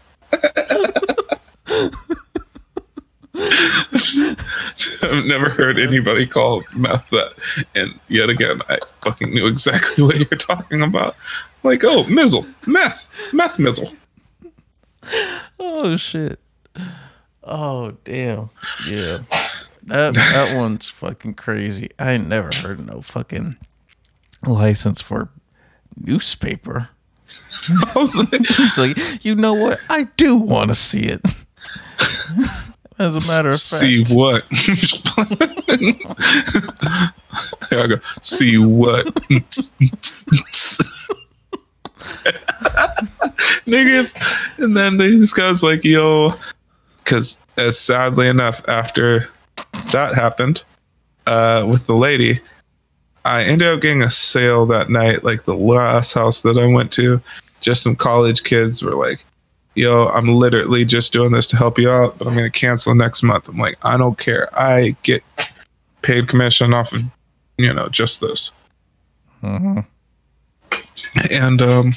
I've never heard anybody call meth that, and yet again, I fucking knew exactly what you're talking about. Like, oh, mizzle, meth, meth mizzle. Oh shit. Oh damn. Yeah. That that [laughs] one's fucking crazy. I ain't never heard of no fucking license for newspaper. [laughs] I was like, He's like, you know what? I do want to see it. [laughs] As a matter of fact, see what? Here I go. See what? Nigga. And then this guy's like, yo, because as sadly enough, after that happened uh, with the lady, I ended up getting a sale that night. Like the last house that I went to, just some college kids were like, yo, I'm literally just doing this to help you out, but I'm going to cancel next month. I'm like, I don't care. I get paid commission off of, you know, just this. Mhm. And um,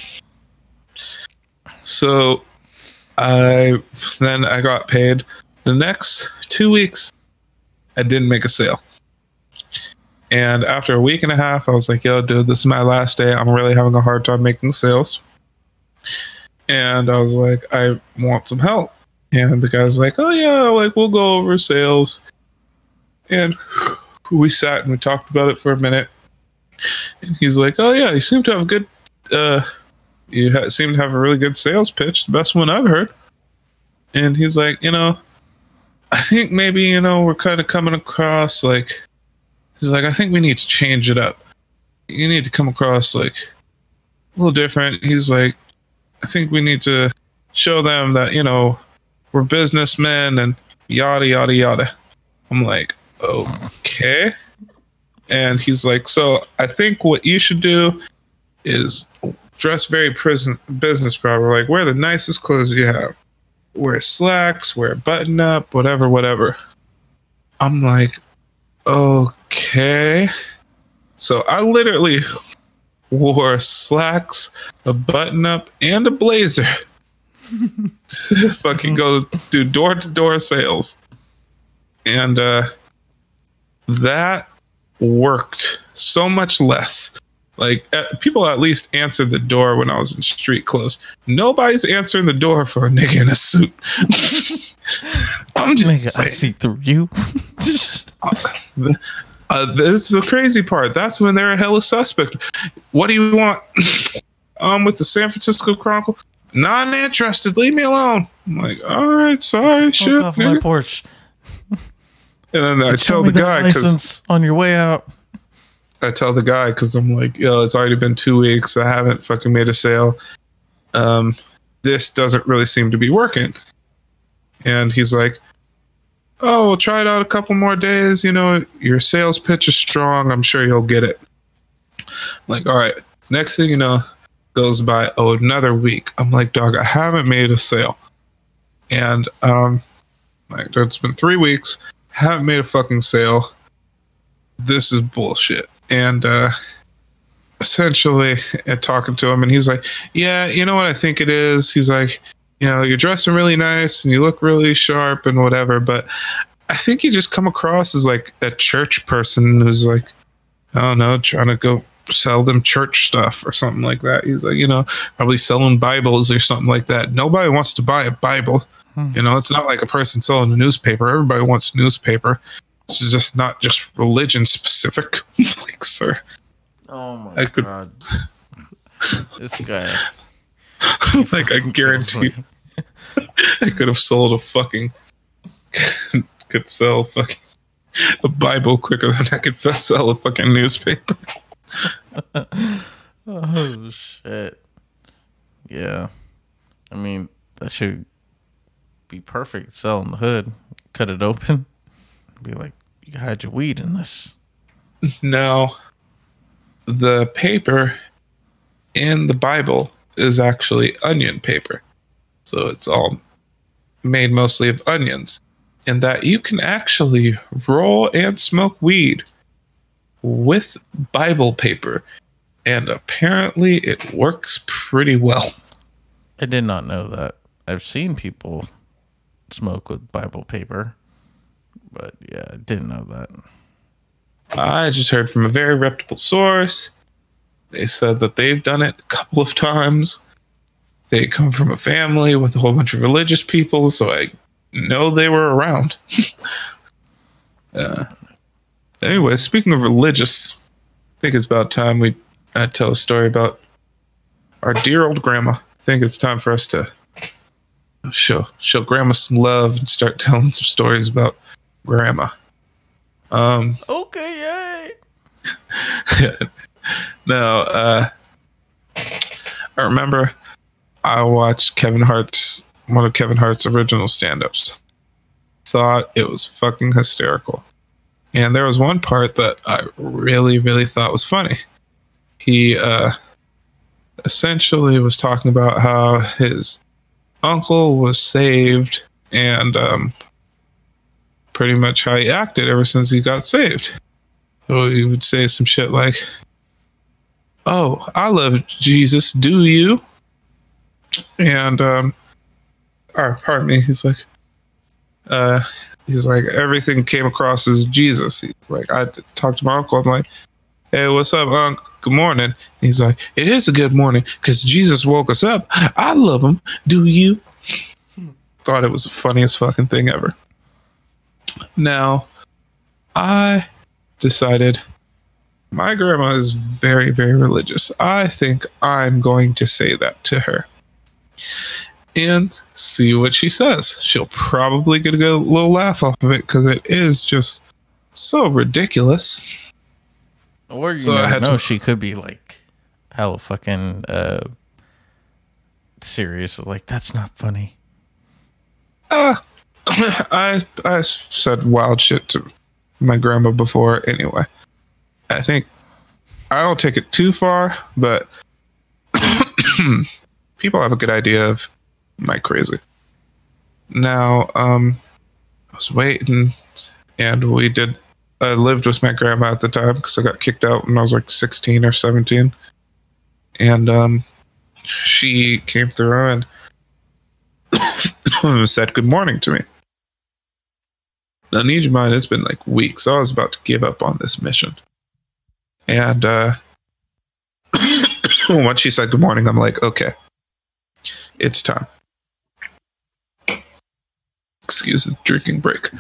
so I then I got paid the next two weeks. I didn't make a sale. And after a week and a half, I was like, yo, dude, this is my last day. I'm really having a hard time making sales. And I was like, I want some help. And the guy's like, oh, yeah, like we'll go over sales. And we sat and we talked about it for a minute. And he's like, oh, yeah, you seem to have a good, uh, you ha- seem to have a really good sales pitch, the best one I've heard. And he's like, you know, I think maybe, you know, we're kind of coming across like, he's like, I think we need to change it up. You need to come across like a little different. He's like, I think we need to show them that, you know, we're businessmen and yada, yada, yada. I'm like, okay. And he's like, so I think what you should do is dress very prison, business proper. Like, wear the nicest clothes you have. Wear slacks, wear a button up, whatever, whatever. I'm like, okay. So I literally wore slacks, a button up, and a blazer. [laughs] Fucking go do door to door sales. And uh that worked so much less. Like uh, people at least answered the door when I was in street clothes. Nobody's answering the door for a nigga in a suit. [laughs] I'm just Nigga, I see through you. [laughs] Uh, this is the crazy part. That's when they're a hella suspect. What do you want? [laughs] um, with the San Francisco Chronicle, not interested. Leave me alone. I'm like, all right, sorry, Fuck shit. off my porch. And then I tell the guy license on your way out. I tell the guy because I'm like, yo, it's already been two weeks. I haven't fucking made a sale. Um, this doesn't really seem to be working. And he's like, oh, we'll try it out a couple more days. You know, your sales pitch is strong. I'm sure you'll get it. I'm like, all right. Next thing you know, goes by oh another week. I'm like, dog, I haven't made a sale. And um, like, it's been three weeks. Haven't made a fucking sale this is bullshit. And uh, essentially, and talking to him, and he's like, "Yeah, you know what I think it is." He's like, "You know, you're dressing really nice and you look really sharp and whatever, but I think you just come across as like a church person who's like, I don't know, trying to go." sell them church stuff or something like that he's like you know probably selling bibles or something like that nobody wants to buy a bible Hmm. you know it's not like a person selling a newspaper everybody wants newspaper it's just not just religion specific. [laughs] like, sir, Oh my I could- god. this [laughs] guy. [laughs] like I guarantee I could have sold a fucking could sell fucking a Bible quicker than I could sell a fucking newspaper. oh shit. Yeah. I mean, that should be perfect. Sell in the hood, cut it open, be like, you hide your weed in this. No. The paper in the Bible is actually onion paper. So it's all made mostly of onions. And that you can actually roll and smoke weed with Bible paper. And apparently it works pretty well. I did not know that. I've seen people smoke with Bible paper, but yeah, I didn't know that. I just heard from a very reputable source. They said that they've done it a couple of times. They come from a family with a whole bunch of religious people, so I know they were around. [laughs] uh, anyway, speaking of religious, I think it's about time we uh, tell a story about our dear old grandma. I think it's time for us to show show grandma some love and start [laughs] telling some stories about grandma. Um, okay, yay. [laughs] no, uh, I remember I watched Kevin Hart's one of Kevin Hart's original stand-ups. Thought it was fucking hysterical. And there was one part that I really, really thought was funny. He uh, essentially was talking about how his uncle was saved and um, pretty much how he acted ever since he got saved. So he would say some shit like, Oh, I love Jesus, do you? And um or pardon me, he's like uh he's like everything came across as Jesus. He's like I talked to my uncle, I'm like, Hey, what's up, Unc? Good morning. He's like, It is a good morning because Jesus woke us up. I love him. Do you? [laughs] Thought it was the funniest fucking thing ever. Now, I decided my grandma is very, very religious. I think I'm going to say that to her and see what she says. She'll probably get a good little laugh off of it because it is just so ridiculous. Or you So I never had know, to- she could be like hella fucking uh serious. Like that's not funny. Uh, [laughs] I I said wild shit to my grandma before anyway. I think I don't take it too far, but [coughs] people have a good idea of my crazy. Now, um, I was waiting, and we did. I lived with my grandma at the time because I got kicked out when I was like sixteen or seventeen, and um, she came through and [coughs] said good morning to me. Now, need mind, it's been like weeks. I was about to give up on this mission. And uh, [coughs] once she said good morning, I'm like, okay, it's time. Excuse the drinking break.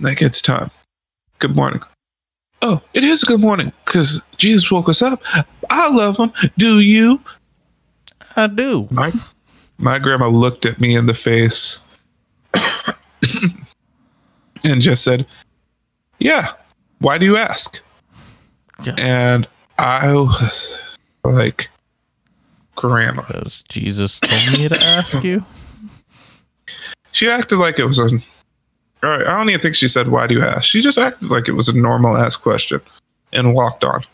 Like, it's time. Good morning. Oh, it is a good morning because Jesus woke us up. I love him. Do you? I do. My my grandma looked at me in the face and just said, "Yeah, why do you ask?" Yeah. And I was like, "Grandma." Because Jesus told me to ask you. [laughs] She acted like it was a. All right, I don't even think she said, "Why do you ask?" She just acted like it was a normal ass question, and walked on.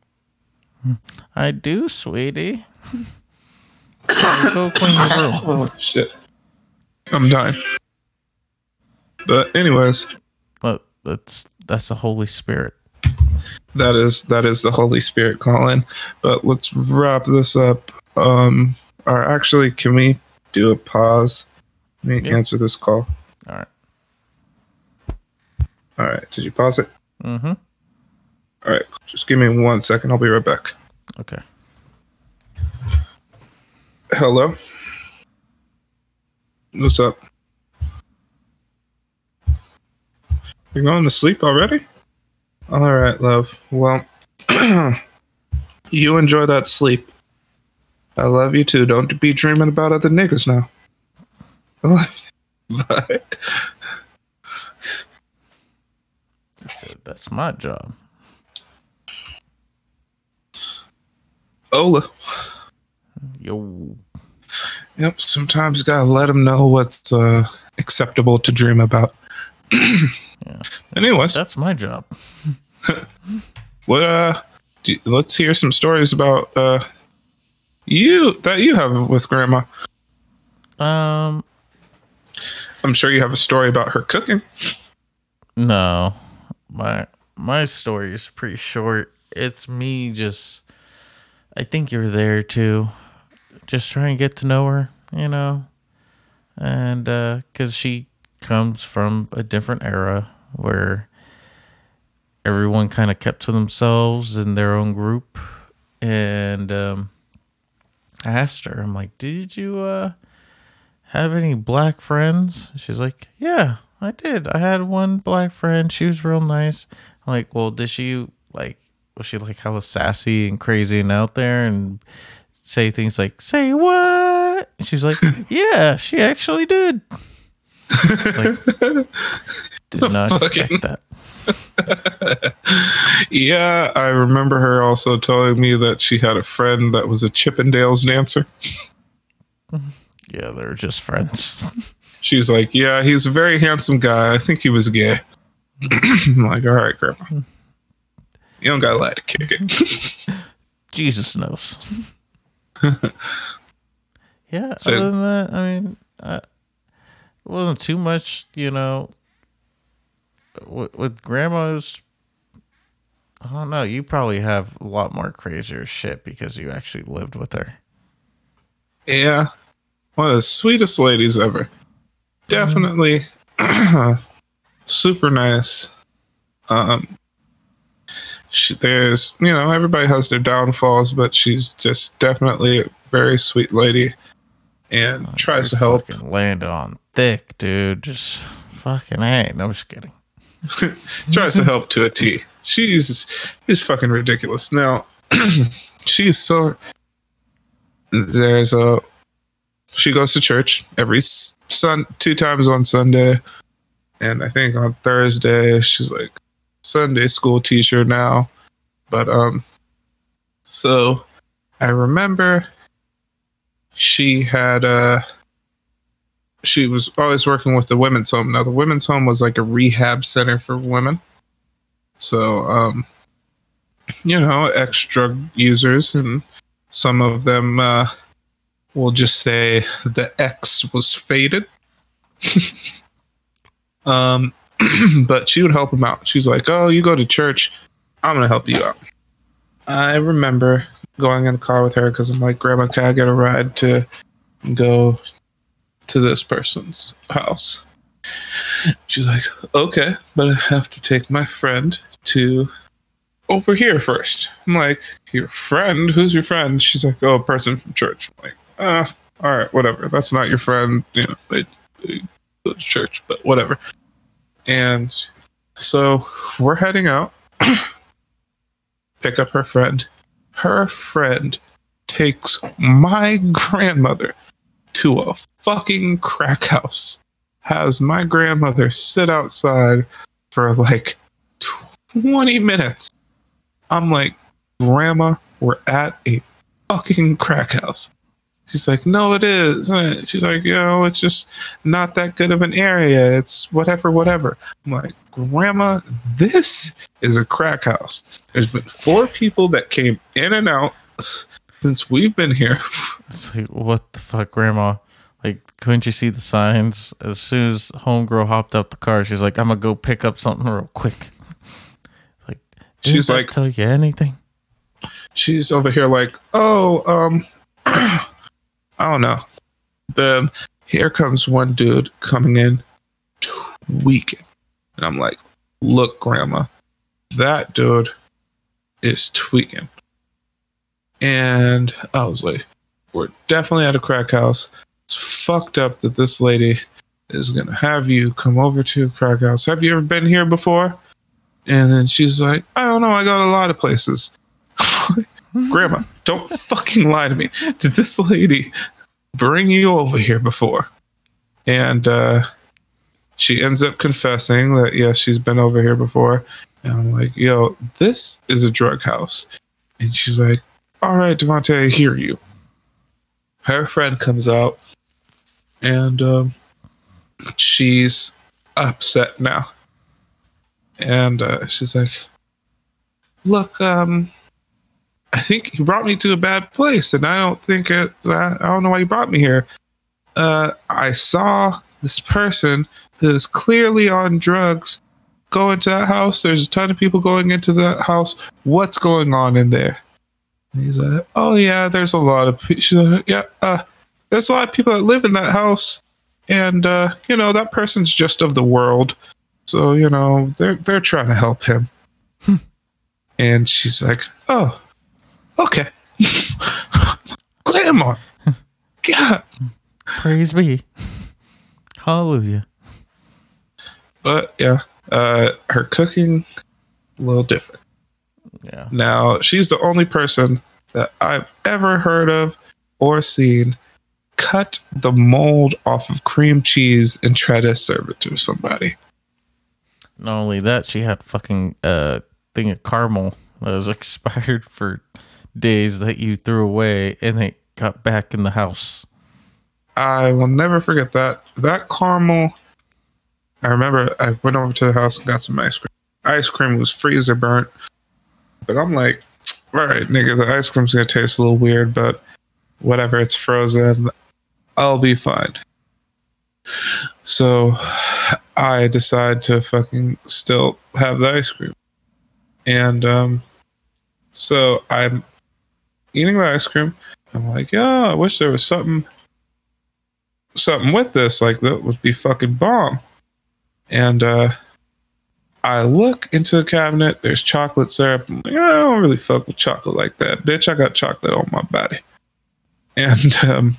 Hmm. I do, sweetie. Go clean your room. Oh [laughs] shit! I'm dying. But anyways, that's that's the Holy Spirit. that is that is the Holy Spirit calling. But let's wrap this up. Um, or actually, can we do a pause? Let me Yeah. answer this call. All right. All right, did you pause it? Mm-hmm. All right, just give me one second. I'll be right back. Okay. Hello. What's up? You're going to sleep already? All right, love. Well, [clears throat] you enjoy that sleep. I love you too. Don't be dreaming about other niggas now. I. [laughs] Bye. Said, That's my job. Ola. Yo. Yep. Sometimes you gotta let them know what's uh, acceptable to dream about. [clears throat] Yeah. Anyways, That's my job. [laughs] what? Uh, do, let's hear some stories about uh, you that you have with Grandma. Um, I'm sure you have a story about her cooking. no. My my story is pretty short. It's me just I think you're there too. Just trying to get to know her, you know. And uh cuz she comes from a different era where everyone kind of kept to themselves in their own group and um I asked her, I'm like, "Did you uh have any black friends?" She's like, "Yeah, I did. I had one black friend. She was real nice." I'm like, "Well, did she like was she like hella sassy and crazy and out there and say things like, "Say what?" And she's like, [laughs] "Yeah, she actually did." Like, [laughs] did not expect that. [laughs] yeah, I remember her also telling me that she had a friend that was a Chippendales dancer. [laughs] Yeah, they're just friends. She's like, "Yeah, he's a very handsome guy. I think he was gay." [clears throat] I'm like, "All right, grandma, you don't gotta lie to kick it." Jesus knows. yeah. So- other than that, I mean, uh, it wasn't too much, you know. With, with grandmas, I don't know. You probably have a lot more crazier shit because you actually lived with her. yeah, one of the sweetest ladies ever. Definitely [clears throat] super nice. Um, she, there's you know everybody has their downfalls, but she's just definitely a very sweet lady, and tries to help. Landed on thick, dude. Just fucking hey. No, I'm just kidding. [laughs] tries to help to a T. She's she's fucking ridiculous. Now [clears throat] she's so there's a she goes to church every sun two times on Sunday, and I think on Thursday she's like Sunday school teacher now. But um, so I remember she had uh she was always working with the women's home. Now the women's home was like a rehab center for women. So um you know, ex drug users and some of them uh will just say the X was faded. [laughs] um [clears throat] but she would help them out. She's like, "Oh, you go to church. I'm to help you out." I remember going in the car with her cuz I'm like, "Grandma, can I get a ride to go to this person's house. She's like, okay, but I have to take my friend to over here first. I'm like, your friend? Who's your friend? She's like, oh, a person from church. I'm like, ah, all right, whatever. That's not your friend. You know, they, they go to church, but whatever. And so we're heading out, [clears throat] pick up her friend. Her friend takes my [laughs] grandmother to a fucking crack house. Has my grandmother sit outside for like 20 minutes. I'm like, Grandma, we're at a fucking crack house. She's like, No, it is. She's like, You know, it's just not that good of an area. It's whatever, whatever. I'm like, Grandma, this is a crack house. There's been four people that came in and out since we've been here. [laughs] It's like, what the fuck, grandma? Like, couldn't you see the signs? As soon as homegirl hopped out the car, she's like, I'm gonna go pick up something real quick. [laughs] Like, She's like- tell you anything? she's over here like, oh, um, [clears throat] I don't know. Then here comes one dude coming in tweaking. And I'm like, look, grandma, that dude is tweaking. And I was like, we're definitely at a crack house. It's fucked up that this lady is going to have you come over to a crack house. Have you ever been here before? And then she's like, I don't know. I got a lot of places. [laughs] Grandma, don't [laughs] fucking lie to me. Did this lady bring you over here before? And uh, she ends up confessing that yes, she's been over here before. And I'm like, yo, this is a drug house. And she's like, all right, Devontae, I hear you. Her friend comes out and um, she's upset now. And uh, she's like, look, um, I think you brought me to a bad place, and I don't think it, I, don't know why you brought me here. Uh, I saw this person who's clearly on drugs go into that house. There's a ton of people going into that house. What's going on in there? And he's like, Oh yeah, there's a lot of people. Yeah, uh, there's a lot of people that live in that house, and uh, you know that person's just of the world. So you know they're they're trying to help him. [laughs] and she's like, Oh, okay, [laughs] Grandma. [laughs] God. Praise be. Hallelujah. But yeah, uh, her cooking a little different. Yeah. Now she's the only person that I've ever heard of or seen cut the mold off of cream cheese and try to serve it to somebody. Not only that, she had fucking uh thing of caramel that was [laughs] expired for days that you threw away and it got back in the house. I will never forget that. That caramel. I remember I went over to the house and got some ice cream. Ice cream was freezer burnt, but I'm like, all right, nigga, the ice cream's gonna taste a little weird, but whatever, it's frozen. I'll be fine. So I decide to fucking still have the ice cream. And um so I'm eating the ice cream. I'm like, yeah, I wish there was something something with this. Like that would be fucking bomb. And uh I look into the cabinet, there's chocolate syrup. I'm like, I don't really fuck with chocolate like that. Bitch, I got chocolate on my body. [laughs] And um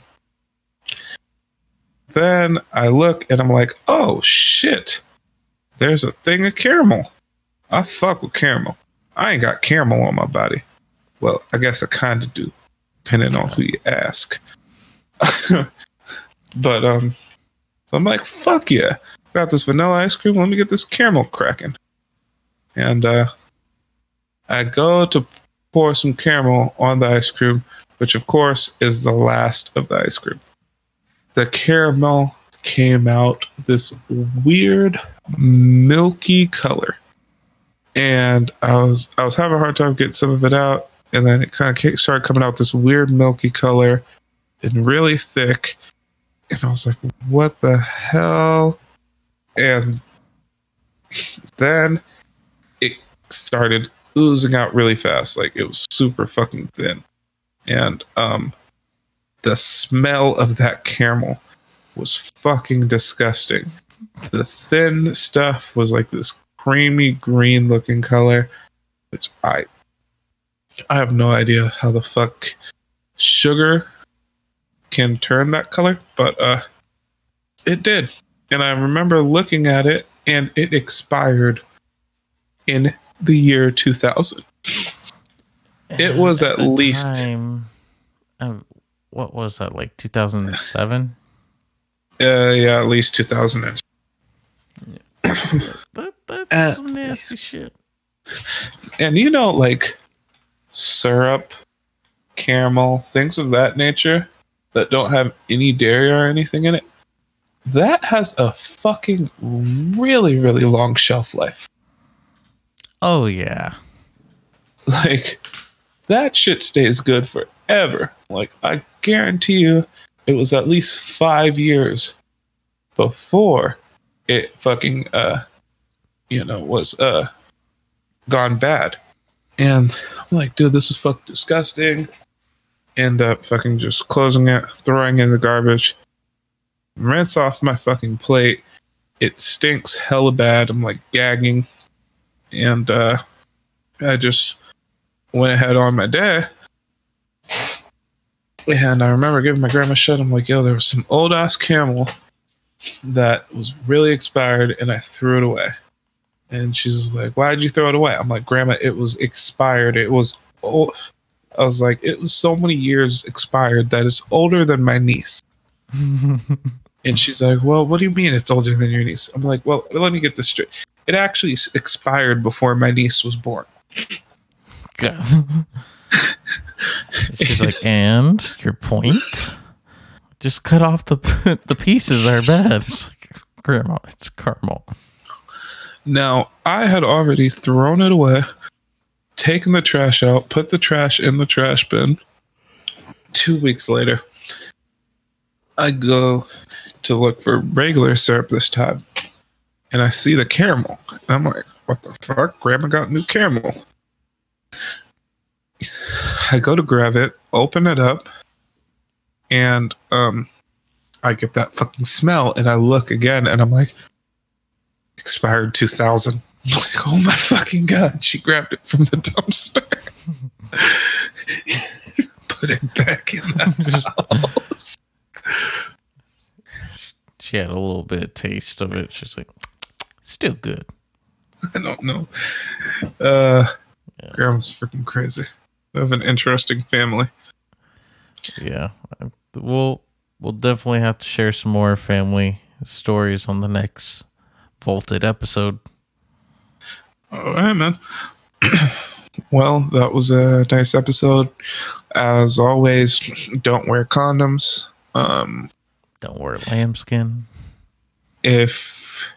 then I look and I'm like, oh shit. There's a thing of caramel. I fuck with caramel. I ain't got caramel on my body. Well, I guess I kind of do, depending on who you ask. [laughs] but um, so I'm like, fuck yeah, got this vanilla ice cream. Let me get this caramel cracking. And uh, I go to pour some caramel on the ice cream, which of course is the last of the ice cream. The caramel came out this weird milky color and I was I was having a hard time getting some of it out, and then it kind of started coming out this weird milky color and really thick, and I was like, "What the hell?" And then it started oozing out really fast, like it was super fucking thin, and um, the smell of that caramel was fucking disgusting. The thin stuff was like this creamy green looking color, which I I have no idea how the fuck sugar can turn that color, but uh it did. And I remember looking at it and it expired in the year 2000. It was at the least- time, uh, what was that like 2007? Uh yeah, at least 2000. and- That, that's Uh, some nasty shit. And you know like syrup, caramel, things of that nature that don't have any dairy or anything in it. That has a fucking really really long shelf life. Oh yeah. like that shit stays good forever. Like I guarantee you, it was at least five years before it fucking uh, you know, was uh gone bad. And I'm like, dude, this is fucking disgusting. End up fucking just closing it, throwing in the garbage, rinse off my fucking plate. It stinks hella bad. I'm like gagging, and uh, I just went ahead on my day. And I remember giving my grandma shit. I'm like, yo, there was some old ass camel that was really expired and I threw it away. And she's like, why'd you throw it away? I'm like, grandma, it was expired. It was old. I was like, it was so many years expired that it's older than my niece. [laughs] And she's like, Well, what do you mean it's older than your niece? I'm like, Well, let me get this straight. It actually expired before my niece was born. God. [laughs] She's like, and your point? Just cut off the [laughs] the pieces are bad. It's like, grandma, it's caramel. Now, I had already thrown it away, taken the trash out, put the trash in the trash bin. Two weeks later, I go to look for regular syrup this time, and I see the caramel. And I'm like, what the fuck? Grandma got new caramel. I go to grab it, open it up, and um, I get that fucking smell, and I look again, and I'm like, expired 2000. I'm like, oh my fucking god! She grabbed it from the dumpster, [laughs] put it back in the house. [laughs] She had a little bit of taste of it. She's like, [tsk] still good. [laughs] I don't know. Uh, Yeah. grandma's freaking crazy. I have an interesting family. Yeah. We'll we'll definitely have to share some more family stories on the next Vaulted episode. All right, man. [clears throat] well, that was a nice episode. As always, don't wear condoms. Um, Don't wear lambskin. if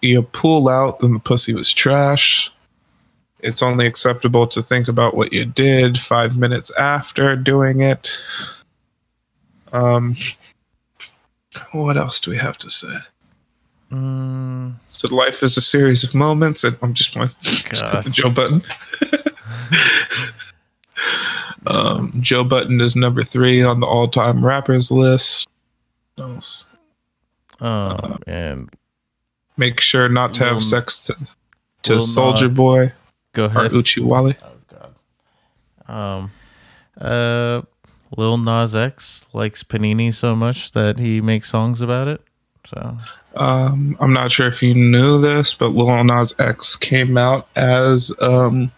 you pull out, then the pussy was trash. It's only acceptable to think about what you did five minutes after doing it. Um, what else do we have to say? Mm, So life is a series of moments, and I'm just playing. [laughs] Joe Budden. [laughs] um, Joe Budden is number three on the all-time rappers list. Else? um, and Make sure not to have sex to, to Soldier Nas- Boy go ahead. Uchi Wally. Oh god. Um uh Lil Nas X likes Panini so much that he makes songs about it. So Um, I'm not sure if you knew this, but Lil Nas X came out as um,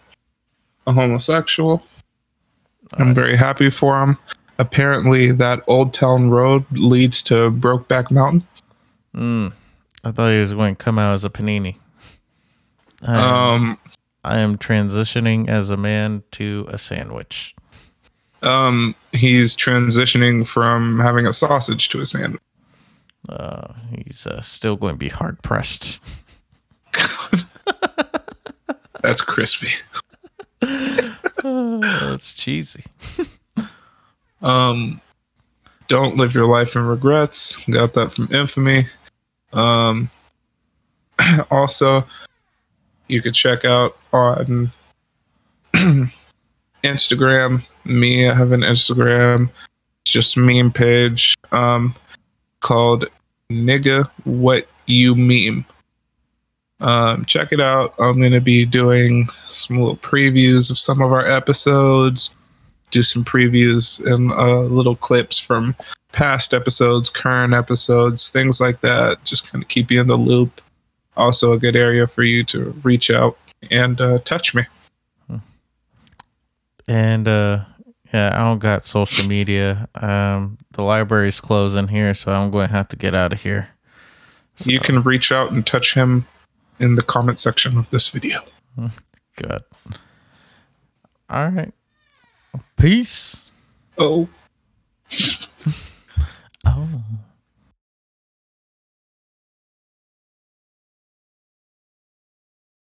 a homosexual. I'm very happy for him. Apparently, that Old Town Road leads to Brokeback Mountain. mm, I thought he was going to come out as a Panini. I am, Um, I am transitioning as a man to a sandwich. um, he's transitioning from having a sausage to a sandwich. Uh, he's uh, still going to be hard pressed. [laughs] That's crispy. [laughs] That's cheesy. [laughs] Um, don't live your life in regrets. Got that from Infamy. Um, [clears throat] also, you could check out on [clears throat] Instagram. Me, I have an Instagram. It's just meme page um, called Nigga What You Meme. Um, check it out. I'm going to be doing some little previews of some of our episodes do some previews and uh, little clips from past episodes, current episodes, things like that. Just kind of keep you in the loop. Also, a good area for you to reach out and uh, touch me. And uh yeah, I don't got social media. Um the library's closing here, so I'm going to have to get out of here. You can reach out and touch him in the comment section of this video. Good. All right. Peace. Oh. [laughs] oh.